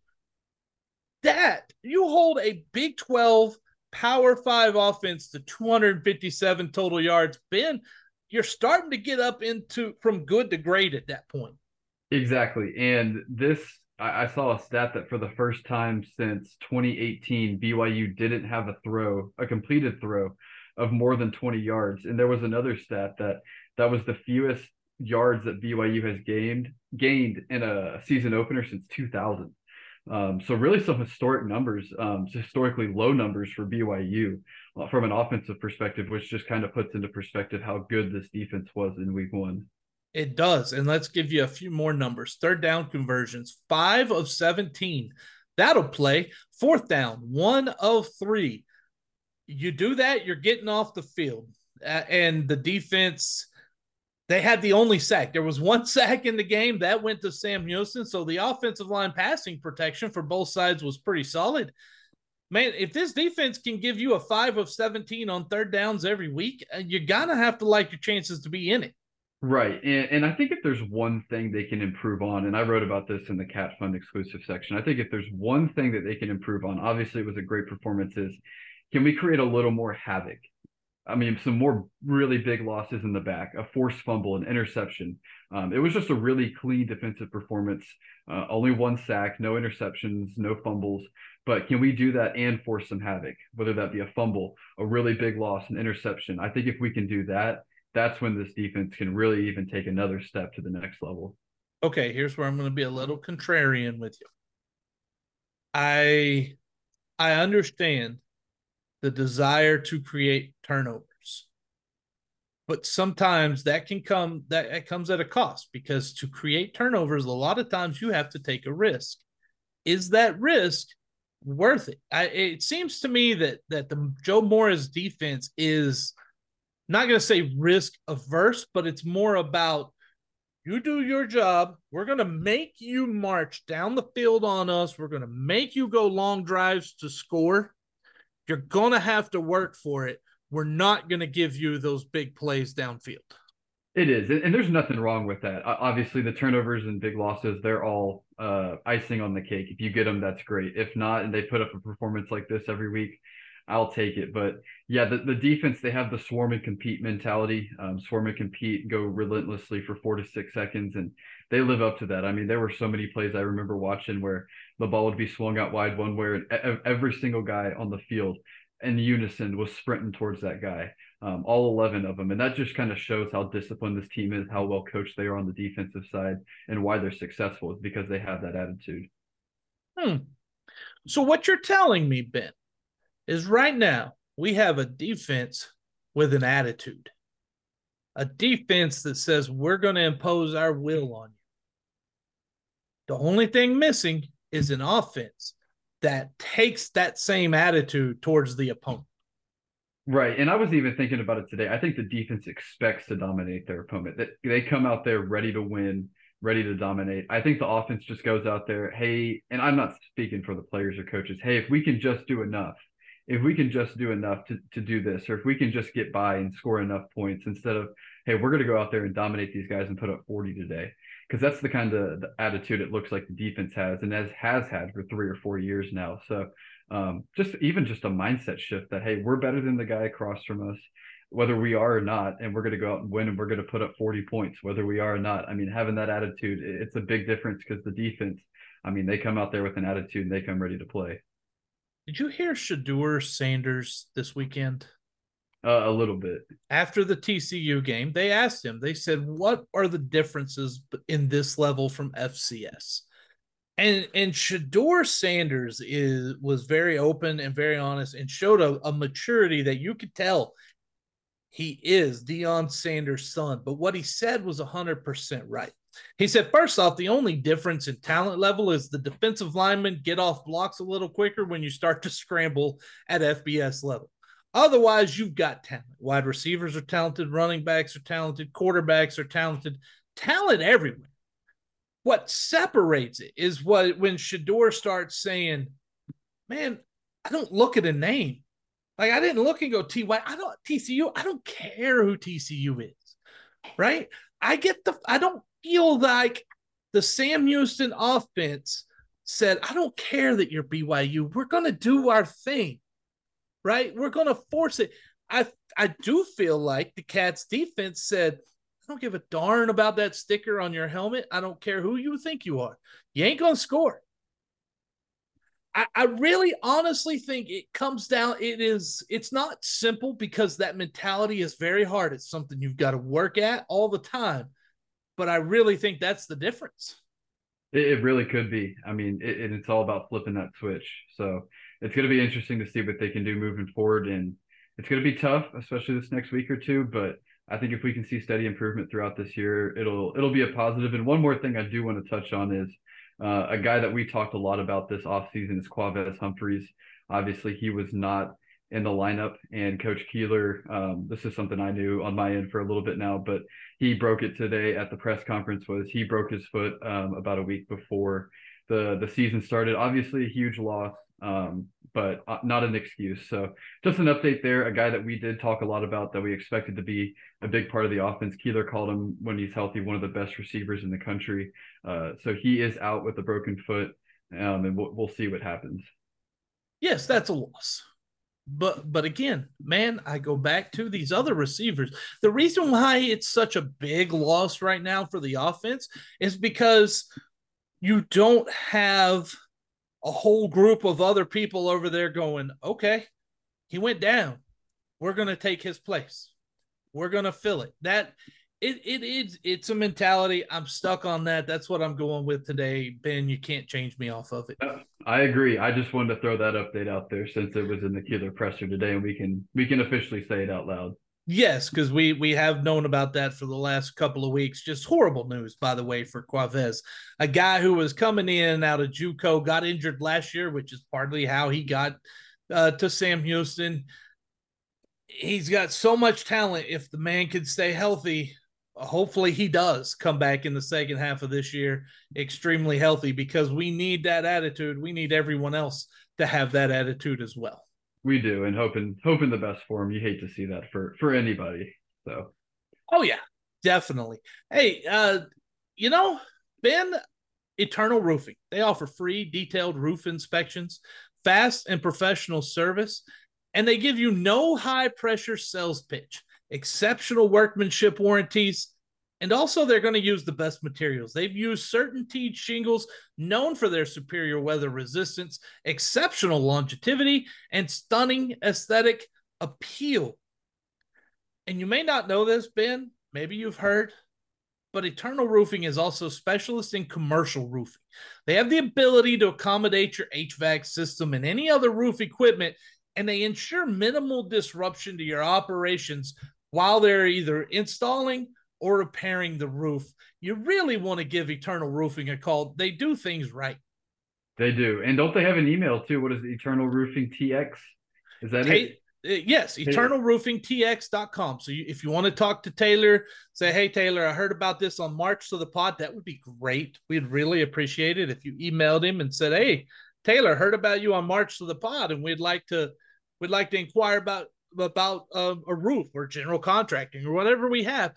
A: that you hold a Big 12 Power Five offense to 257 total yards, Ben, you're starting to get up into from good to great at that point.
B: Exactly. And this, I, I saw a stat that for the first time since 2018, BYU didn't have a throw, a completed throw of more than 20 yards. And there was another stat that that was the fewest yards that BYU has gained gained in a season opener since 2000. Um, so really some historic numbers, um, historically low numbers for BYU uh, from an offensive perspective, which just kind of puts into perspective how good this defense was in week one.
A: It does. And let's give you a few more numbers. Third down conversions, five of 17. That'll play. Fourth down, one of three. You do that, you're getting off the field. Uh, and the defense they had the only sack. There was one *laughs* sack in the game that went to Sam Houston. So the offensive line passing protection for both sides was pretty solid. Man, if this defense can give you a five of 17 on third downs every week, uh, you're going to have to like your chances to be in it.
B: Right. And, and I think if there's one thing they can improve on, and I wrote about this in the Cat Fund exclusive section, I think if there's one thing that they can improve on, obviously it was a great performance, is can we create a little more havoc I mean, some more really big losses in the back, a forced fumble, an interception. Um, it was just a really clean defensive performance. Uh, only one sack, no interceptions, no fumbles. But can we do that and force some havoc, whether that be a fumble, a really big loss, an interception? I think if we can do that, that's when this defense can really even take another step to the next level.
A: Okay, here's where I'm going to be a little contrarian with you. I I understand the desire to create turnovers. But sometimes that can come that it comes at a cost because to create turnovers, a lot of times you have to take a risk. Is that risk worth it? I, it seems to me that that the Joe Morris defense is not going to say risk averse, but it's more about you do your job. We're going to make you march down the field on us. We're going to make you go long drives to score. You're going to have to work for it. We're not going to give you those big plays downfield.
B: It is, and there's nothing wrong with that. Obviously, the turnovers and big losses, they're all uh, icing on the cake. If you get them, that's great. If not, and they put up a performance like this every week, I'll take it. But yeah, the, the defense, they have the swarm and compete mentality. Um, swarm and compete, go relentlessly for four to six seconds, and they live up to that. I mean, there were so many plays I remember watching where the ball would be swung out wide one way, and every single guy on the field in unison was sprinting towards that guy. Um, all 11 of them. And that just kind of shows how disciplined this team is, how well coached they are on the defensive side, and why they're successful is because they have that attitude.
A: Hmm. So, what you're telling me, Ben, is right now we have a defense with an attitude. a defense that says we're going to impose our will on you. The only thing missing is an offense that takes that same attitude towards the opponent.
B: Right. And I was even thinking about it today. I think the defense expects to dominate their opponent. That they come out there ready to win, ready to dominate. I think the offense just goes out there, hey, and I'm not speaking for the players or coaches. Hey, if we can just do enough, if we can just do enough to, to do this, or if we can just get by and score enough points instead of, hey, we're going to go out there and dominate these guys and put up 40 today. Because that's the kind of the attitude it looks like the defense has and as has had for three or four years now. So um, just even just a mindset shift that hey, we're better than the guy across from us, whether we are or not, and we're going to go out and win, and we're going to put up 40 points, whether we are or not. I mean, having that attitude, it's a big difference because the defense, I mean, they come out there with an attitude and they come ready to play.
A: Did you hear Shedeur Sanders this weekend?
B: Uh, a little bit.
A: After the TCU game, they asked him, they said, What are the differences in this level from FCS? and and Shedeur Sanders is was very open and very honest and showed a, a maturity that you could tell he is Deion Sanders' son. But what he said was hundred percent right. He said, first off, the only difference in talent level is the defensive linemen get off blocks a little quicker when you start to scramble at FBS level. Otherwise, you've got talent. Wide receivers are talented, running backs are talented, quarterbacks are talented, talent everywhere what separates it is what when Shedeur starts saying, "Man, I don't look at a name. Like I didn't look and go Ty. I don't TCU. I don't care who TCU is, right? I get the. I don't feel like the Sam Houston offense said, "I don't care that you're BYU. We're gonna do our thing, right? We're gonna force it." I I do feel like the Cats defense said, I don't give a darn about that sticker on your helmet. I don't care who you think you are. You ain't going to score. I, I really honestly think it comes down, it is, it's not simple because that mentality is very hard. It's something you've got to work at all the time. But I really think that's the difference.
B: It, it really could be. I mean, it, it's all about flipping that switch. So it's going to be interesting to see what they can do moving forward. And it's going to be tough, especially this next week or two. But I think if we can see steady improvement throughout this year, it'll it'll be a positive. And one more thing I do want to touch on is uh, a guy that we talked a lot about this offseason is Quavez Humphreys. Obviously, he was not in the lineup, and Coach Keeler. Um, this is something I knew on my end for a little bit now, but he broke it today at the press conference. Was he broke his foot um, about a week before the the season started? Obviously, a huge loss. Um, but uh, not an excuse. So just an update there. A guy that we did talk a lot about that we expected to be a big part of the offense. Keeler called him when he's healthy one of the best receivers in the country. Uh, so he is out with a broken foot, um, and we'll, we'll see what happens.
A: Yes, that's a loss. But but again, man, I go back to these other receivers. The reason why it's such a big loss right now for the offense is because you don't have – a whole group of other people over there going, okay, he went down. We're going to take his place. We're going to fill it. That it it is it's a mentality. I'm stuck on that. That's what I'm going with today. Ben, you can't change me off of it.
B: I agree. I just wanted to throw that update out there since it was in the Keeler presser today and we can we can officially say it out loud.
A: Yes, because we we have known about that for the last couple of weeks. Just horrible news, by the way, for Quavez, a guy who was coming in out of JUCO, got injured last year, which is partly how he got uh, to Sam Houston. He's got so much talent. If the man can stay healthy, hopefully he does come back in the second half of this year extremely healthy because we need that attitude. We need everyone else to have that attitude as well.
B: We do, and hoping hoping the best for him. You hate to see that for for anybody. So,
A: oh yeah, definitely. Hey, uh, you know, Ben, Eternal Roofing. They offer free detailed roof inspections, fast and professional service, and they give you no high pressure sales pitch, exceptional workmanship warranties, and also, they're going to use the best materials. They've used CertainTeed shingles known for their superior weather resistance, exceptional longevity, and stunning aesthetic appeal. And you may not know this, Ben. Maybe you've heard, but Eternal Roofing is also specialist in commercial roofing. They have the ability to accommodate your HVAC system and any other roof equipment, and they ensure minimal disruption to your operations while they're either installing or repairing the roof. You really want to give Eternal Roofing a call. They do things right.
B: They do. And don't they have an email too? What is it? Eternal Roofing TX? Is that it?
A: Uh, yes, eternalroofingtx.com. So you, if you want to talk to Taylor, say, hey, Taylor, I heard about this on March to the pod. That would be great. We'd really appreciate it if you emailed him and said, hey, Taylor, heard about you on March to the pod, and we'd like to we'd like to inquire about about um, a roof or general contracting or whatever we have.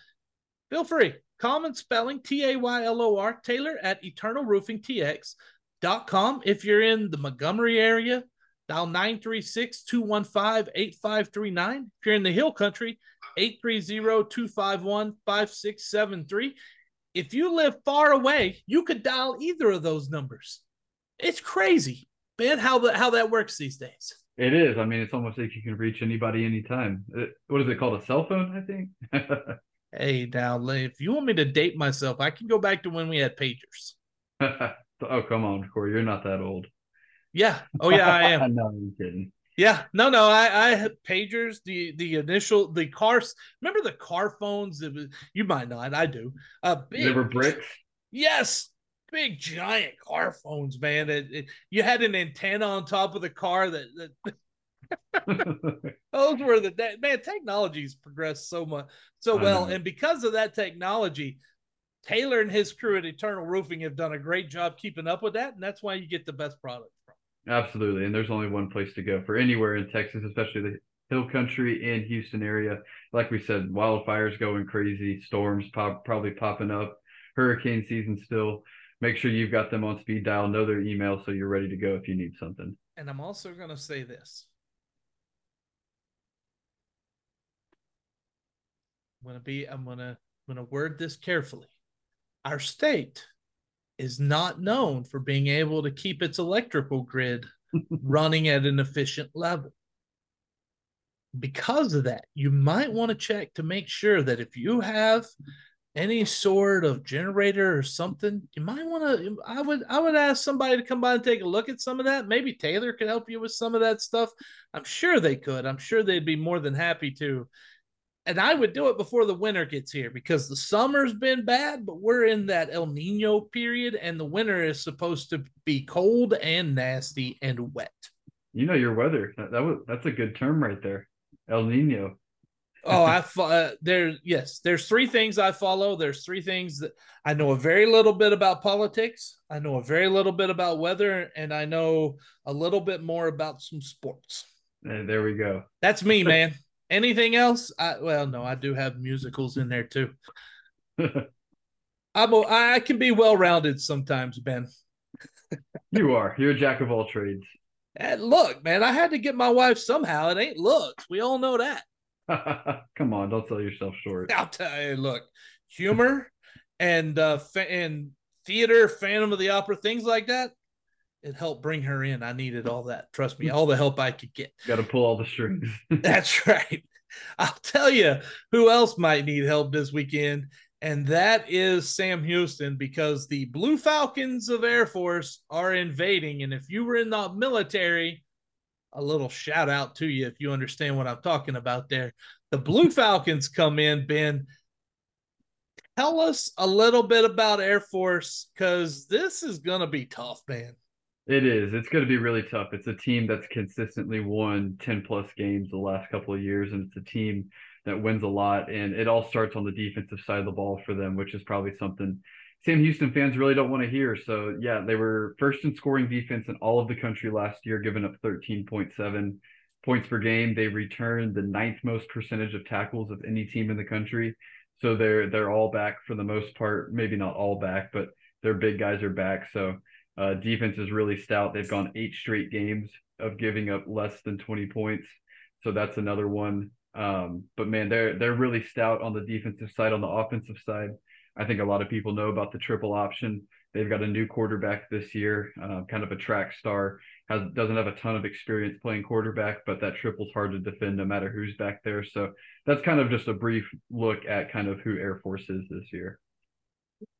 A: Feel free. Common spelling T A Y L O R Taylor at eternalroofingtx.com. If you're in the Montgomery area, dial 936 215 8539. If you're in the Hill Country, 830 251 5673. If you live far away, you could dial either of those numbers. It's crazy, man, how the, how that works these days.
B: It is. I mean, it's almost like you can reach anybody anytime. It, what is it called? A cell phone, I think. *laughs*
A: hey, now, if you want me to date myself, I can go back to when we had pagers. *laughs*
B: oh, come on, Cory. You're not that old.
A: Yeah. Oh, yeah, I am. *laughs*
B: no, I'm kidding.
A: Yeah, no, no. I, I had pagers. The the initial the cars. Remember the car phones? It was, you might not. I do. Uh,
B: big, they were bricks.
A: Yes, big giant car phones, man. It, it, you had an antenna on top of the car that, that *laughs* those were the man. Technology's progressed so much, so well, and because of that technology, Taylor and his crew at Eternal Roofing have done a great job keeping up with that, and that's why you get the best product from.
B: Absolutely, and there's only one place to go for anywhere in Texas, especially the Hill Country and Houston area. Like we said, wildfires going crazy, storms pop, probably popping up, hurricane season still make sure you've got them on speed dial, know their email so you're ready to go if you need something.
A: And I'm also going to say this. I'm going to be I'm to I'm to word this carefully. Our state is not known for being able to keep its electrical grid *laughs* running at an efficient level. Because of that, you might want to check to make sure that if you have any sort of generator or something, you might want to. I would I would ask somebody to come by and take a look at some of that. Maybe Taylor could help you with some of that stuff. I'm sure they could. I'm sure they'd be more than happy to. And I would do it before the winter gets here because the summer's been bad, but we're in that El Nino period, and the winter is supposed to be cold and nasty and wet.
B: You know your weather. That, that was that's a good term right there. El Nino
A: oh, *laughs* I uh, there. Yes, there's three things I follow. There's three things that I know a very little bit about politics. I know a very little bit about weather, and I know a little bit more about some sports.
B: And there we go.
A: That's me, man. *laughs* Anything else? I well, no, I do have musicals in there too. *laughs* I'm a, I can be well rounded sometimes, Ben.
B: you are. You're a jack of all trades.
A: And look, man, I had to get my wife somehow. It ain't looks. We all know that. *laughs*
B: Come on, don't sell yourself short.
A: I'll tell you. Look, humor and uh fa- and theater, Phantom of the Opera, things like that. It helped bring her in. I needed all that. Trust me, all the help I could get.
B: Got to pull all the strings. *laughs* *laughs*
A: That's right. I'll tell you who else might need help this weekend, and that is Sam Houston because the Blue Falcons of Air Force are invading. And if you were in the military, a little shout out to you if you understand what I'm talking about there. The Blue *laughs* Falcons come in, Ben. Tell us a little bit about Air Force because this is going to be tough, man.
B: It is. It's going to be really tough. It's a team that's consistently won 10 plus games the last couple of years, and it's a team that wins a lot. And it all starts on the defensive side of the ball for them, which is probably something Sam Houston fans really don't want to hear. So yeah, they were first in scoring defense in all of the country last year, giving up 13.7 points per game. They returned the ninth most percentage of tackles of any team in the country. So they're they're all back for the most part. Maybe not all back, but their big guys are back. So uh, defense is really stout. They've gone eight straight games of giving up less than 20 points. So that's another one. Um, but man, they're they're really stout on the defensive side. On the offensive side, I think a lot of people know about the triple option. They've got a new quarterback this year, uh, kind of a track star. Has doesn't have a ton of experience playing quarterback, but that triple's hard to defend no matter who's back there. So that's kind of just a brief look at kind of who Air Force is this year.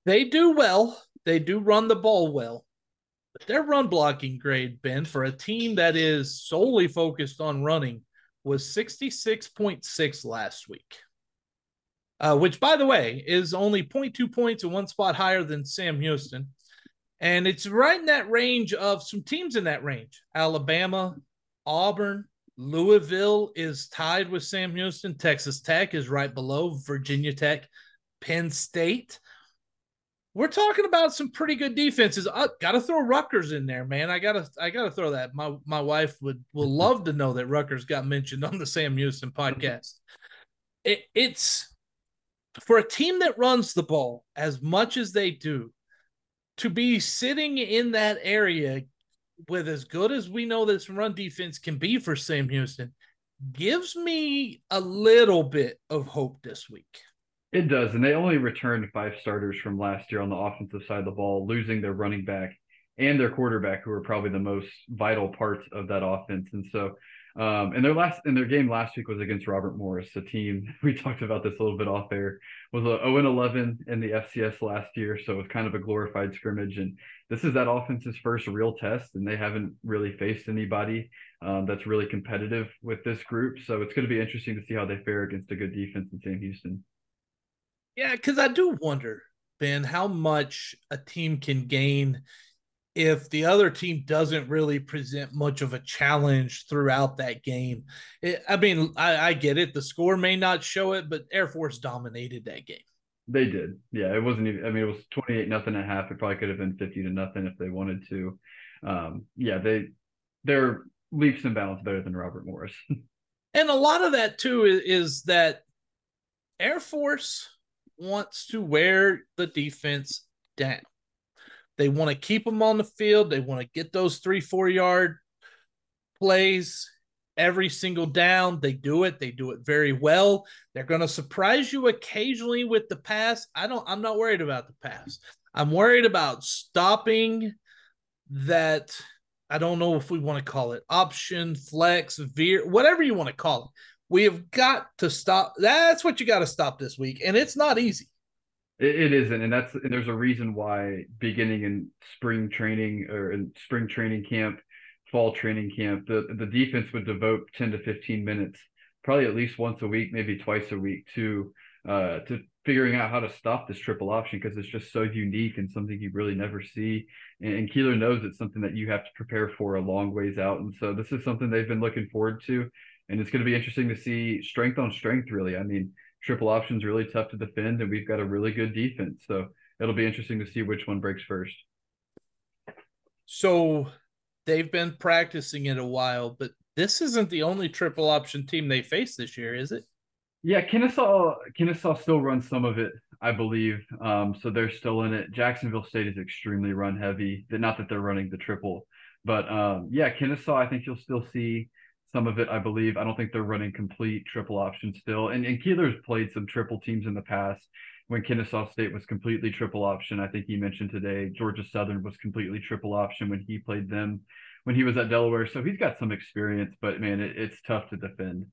A: They do well. They do run the ball well. But their run blocking grade, Ben, for a team that is solely focused on running, was 66.6 last week. uh, which, by the way, is only 0.2 points and one spot higher than Sam Houston. And it's right in that range of some teams in that range Alabama, Auburn, Louisville is tied with Sam Houston. Texas Tech is right below Virginia Tech, Penn State. We're talking about some pretty good defenses. I got to throw Rutgers in there, man. I gotta, I gotta throw that. My my wife would will love to know that Rutgers got mentioned on the Sam Houston mm-hmm. podcast. It, it's for a team that runs the ball as much as they do, to be sitting in that area with as good as we know this run defense can be for Sam Houston gives me a little bit of hope this week.
B: It does. And they only returned five starters from last year on the offensive side of the ball, losing their running back and their quarterback, who are probably the most vital parts of that offense. And so um, and their last in their game last week was against Robert Morris, a team *laughs* we talked about this a little bit off air. Was a 0 11 in the FCS last year, so it was kind of a glorified scrimmage. And this is that offense's first real test, and they haven't really faced anybody um, that's really competitive with this group. So it's going to be interesting to see how they fare against a good defense in Sam Houston.
A: Yeah, because I do wonder, Ben, how much a team can gain if the other team doesn't really present much of a challenge throughout that game. It, I mean, I, I, get it. The score may not show it, but Air Force dominated that game.
B: They did. Yeah, it wasn't even, I mean, it was 28 nothing at half. It probably could have been 50 to nothing if they wanted to. Um, yeah, they, they're leaps and bounds better than Robert Morris. *laughs*
A: and a lot of that, too, is, is that Air Force wants to wear the defense down they want to keep them on the field. They want to get those three, four yard plays every single down. They do it. They do it very well. They're going to surprise you occasionally with the pass. I don't, I'm not worried about the pass. I'm worried about stopping that. I don't know if we want to call it option, flex, veer, whatever you want to call it. We have got to stop. That's what you got to stop this week. And it's not easy.
B: It, it isn't, and that's and there's a reason why beginning in spring training or in spring training camp, fall training camp, the the defense would devote ten to fifteen minutes, probably at least once a week, maybe twice a week, to uh, to figuring out how to stop this triple option because it's just so unique and something you really never see. And, and Keeler knows it's something that you have to prepare for a long ways out, and so this is something they've been looking forward to, and it's going to be interesting to see strength on strength. Really, I mean triple option's really tough to defend, and we've got a really good defense. So it'll be interesting to see which one breaks first.
A: So they've been practicing it a while, but this isn't the only triple option team they face this year, is it?
B: Yeah, Kennesaw Kennesaw still runs some of it, I believe. Um, so they're still in it. Jacksonville State is extremely run heavy. That not that they're running the triple, but um, yeah, Kennesaw. I think you'll still see some of it, I believe. I don't think they're running complete triple option still. And, and Keeler's played some triple teams in the past when Kennesaw State was completely triple option. I think he mentioned today Georgia Southern was completely triple option when he played them when he was at Delaware. So he's got some experience, but man, it, it's tough to defend.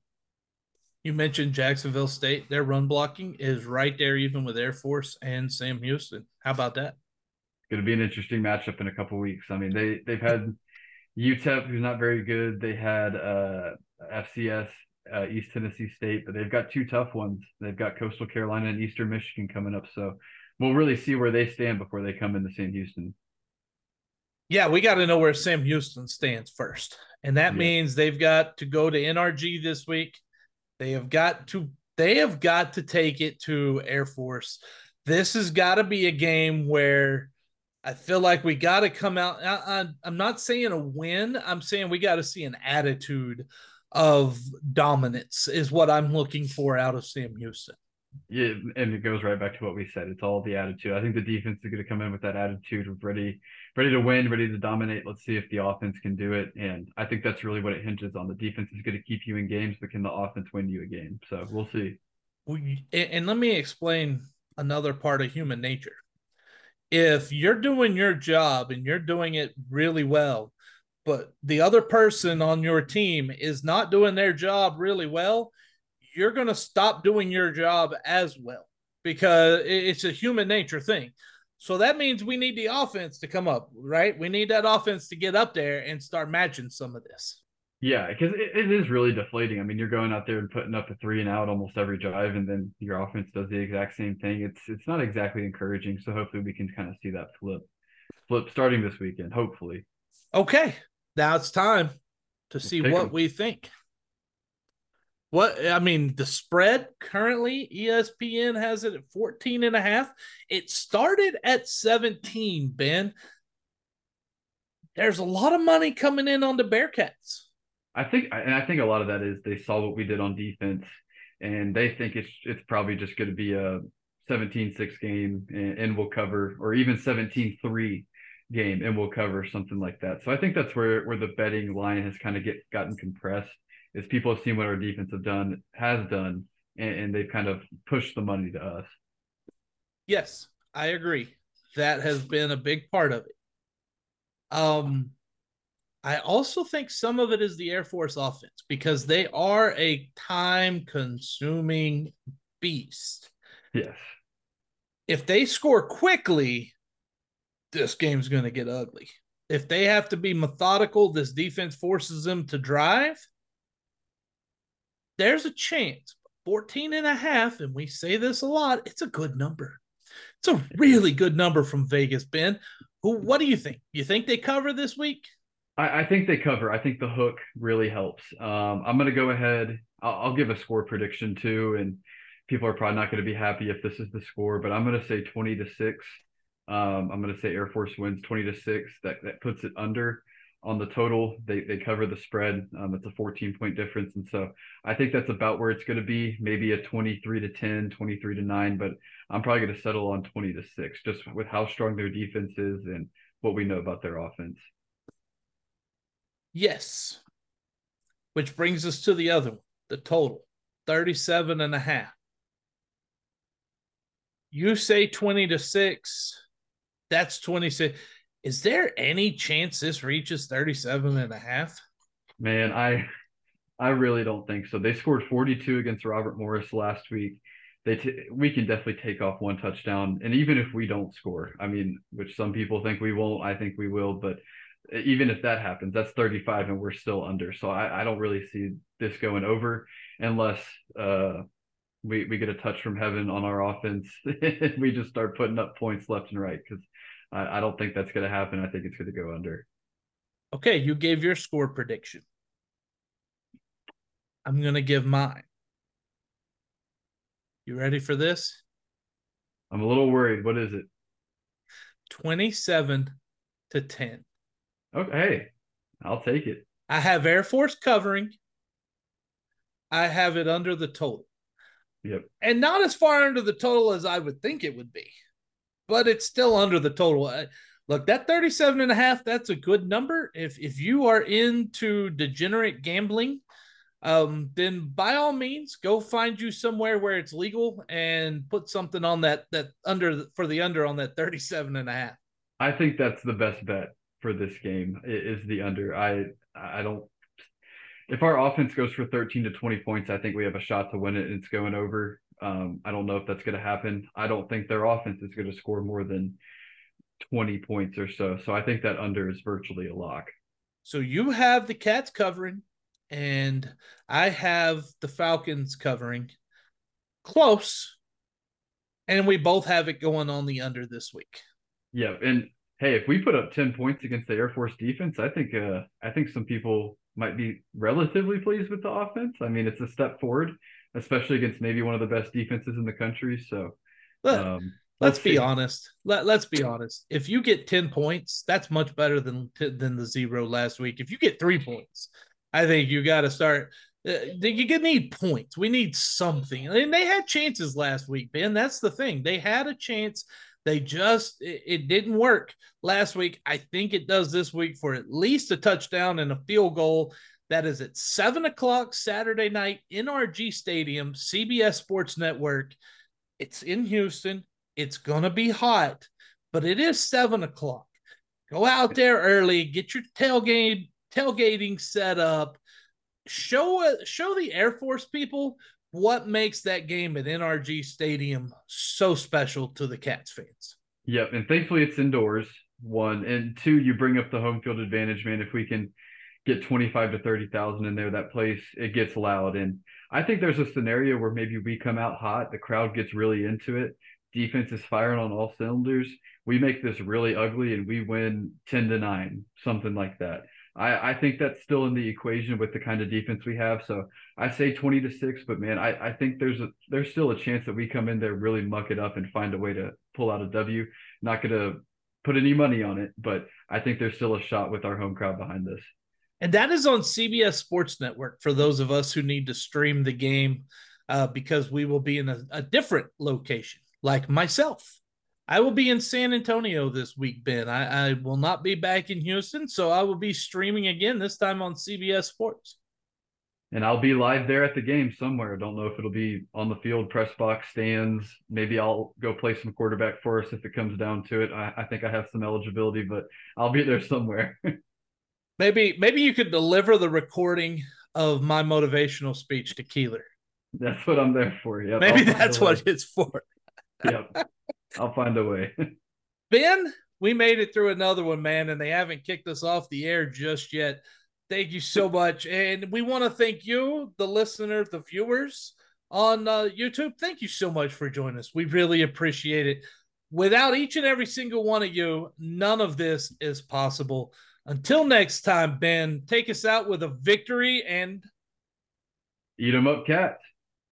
A: You mentioned Jacksonville State. Their run blocking is right there, even with Air Force and Sam Houston. How about that?
B: Going to be an interesting matchup in a couple weeks. I mean, they they've had UTEP, who's not very good. They had uh, FCS, uh, East Tennessee State, but they've got two tough ones. They've got Coastal Carolina and Eastern Michigan coming up. So we'll really see where they stand before they come into Sam Houston.
A: Yeah, we got to know where Sam Houston stands first. And that yeah. means they've got to go to NRG this week. They have got to they have got to take it to Air Force. This has got to be a game where I feel like we got to come out. I, am not saying a win. I'm saying we got to see an attitude of dominance is what I'm looking for out of Sam Houston.
B: Yeah, and it goes right back to what we said. It's all the attitude. I think the defense is going to come in with that attitude of ready, ready to win, ready to dominate. Let's see if the offense can do it. And I think that's really what it hinges on. The defense is going to keep you in games, but can the offense win you a game? So we'll see.
A: We, And let me explain another part of human nature if you're doing your job and you're doing it really well, but the other person on your team is not doing their job really well, you're going to stop doing your job as well because it's a human nature thing. So that means we need the offense to come up, right? We need that offense to get up there and start matching some of this.
B: Yeah, because it, it is really deflating. I mean, you're going out there and putting up a three and out almost every drive, and then your offense does the exact same thing. It's it's not exactly encouraging. So hopefully we can kind of see that flip, flip starting this weekend. Hopefully.
A: Okay, now it's time to see what
B: 'em.
A: we think. What I mean, the spread currently ESPN has it at 14 and a half. It started at 17, Ben. There's a lot of money coming in on the Bearkats.
B: I think, and I think a lot of that is they saw what we did on defense, and they think it's it's probably just going to be a 17-6 game, and, and we'll cover, or even 17-3 game, and we'll cover something like that. So I think that's where where the betting line has kind of get gotten compressed. Is people have seen what our defense have done has done, and, and they've kind of pushed the money to us.
A: Yes, I agree. That has been a big part of it. Um, I also think some of it is the Air Force offense because they are a time consuming beast.
B: Yes.
A: If they score quickly, this game's going to get ugly. If they have to be methodical, this defense forces them to drive. There's a chance. 14 and a half, and we say this a lot, it's a good number. It's a really good number from Vegas, Ben. Who what do you think? You think they cover this week?
B: I, I think they cover. I think the hook really helps. Um, I'm going to go ahead. I'll, I'll give a score prediction too, and people are probably not going to be happy if this is the score, but I'm going to say 20 to six. Um, I'm going to say Air Force wins 20 to six. That that puts it under on the total. They they cover the spread. Um, it's a 14 point difference, and so I think that's about where it's going to be. Maybe a 23 to 10, 23 to nine, but I'm probably going to settle on 20 to six, just with how strong their defense is and what we know about their offense.
A: Yes. Which brings us to the other one, the total 37 and a half. You say 20 to 6. That's 26. Is there any chance this reaches 37 and a half?
B: Man, I I really don't think so. They scored 42 against Robert Morris last week. They t- we can definitely take off one touchdown, and even if we don't score, I mean, which some people think we won't, I think we will. But even if that happens, that's 35, and we're still under. So I, I don't really see this going over unless uh, we we get a touch from heaven on our offense. *laughs* we just start putting up points left and right because I, I don't think that's going to happen. I think it's going to go under.
A: Okay, you gave your score prediction. I'm going to give mine. You ready for this?
B: I'm a little worried. What is it?
A: 27 to 10.
B: Okay, hey, I'll take it.
A: I have Air Force covering. I have it under the total.
B: Yep.
A: And not as far under the total as I would think it would be, but it's still under the total. I, look, that 37 and a half, that's a good number. If if you are into degenerate gambling, um, then by all means go find you somewhere where it's legal and put something on that that under for the under on that 37 and a half.
B: I think that's the best bet for this game is the under. I I don't if our offense goes for 13 to 20 points, I think we have a shot to win it and it's going over. Um, I don't know if that's going to happen. I don't think their offense is going to score more than 20 points or so. So I think that under is virtually a lock.
A: So you have the Cats covering, and I have the Falcons covering. Close. And we both have it going on the under this week.
B: Yeah, and hey, if we put up 10 points against the Air Force defense, I think uh I think some people might be relatively pleased with the offense. I mean, it's a step forward, especially against maybe one of the best defenses in the country. So
A: Let,
B: um
A: let's
B: we'll
A: be honest. Let, let's be honest. If you get 10 points, that's much better than than the zero last week. If you get three points, I think you got to start. Uh, you get need points. We need something. And they had chances last week, Ben. That's the thing. They had a chance. They just it, it didn't work last week. I think it does this week for at least a touchdown and a field goal. That is at seven o'clock Saturday night, NRG Stadium, CBS Sports Network. It's in Houston. It's gonna be hot, but it is seven o'clock. Go out there early, get your tailgate tailgating set up. Show uh, show the Air Force people what makes that game at NRG Stadium so special to the Cats fans.
B: Yep, and thankfully it's indoors. One and two, you bring up the home field advantage, man. If we can get 25 to 30,000 in there, that place, it gets loud. And I think there's a scenario where maybe we come out hot, the crowd gets really into it, defense is firing on all cylinders. We make this really ugly and we win 10 to 9, something like that. I, I think that's still in the equation with the kind of defense we have. So I say 20 to 6, but man, I, I think there's a there's still a chance that we come in there, really muck it up and find a way to pull out a W. Not gonna put any money on it, but I think there's still a shot with our home crowd behind this.
A: And that is on CBS Sports Network for those of us who need to stream the game uh, because we will be in a, a different location, like myself. I will be in San Antonio this week, Ben. I, I, will not be back in Houston, so I will be streaming again, this time on CBS Sports.
B: And I'll be live there at the game somewhere. Don't know if it'll be on the field, press box, stands. Maybe I'll go play some quarterback for us if it comes down to it. I, I think I have some eligibility, but I'll be there somewhere. *laughs*
A: maybe maybe you could deliver the recording of my motivational speech to Keeler.
B: That's what I'm there for. Yeah.
A: Maybe that's what it's for.
B: yep. *laughs* I'll find a way. *laughs*
A: ben, we made it through another one, man, and they haven't kicked us off the air just yet. Thank you so much. And we want to thank you, the listener, the viewers on uh, YouTube. Thank you so much for joining us. We really appreciate it. Without each and every single one of you, none of this is possible. Until next time, Ben, take us out with a victory and
B: eat them up, cats.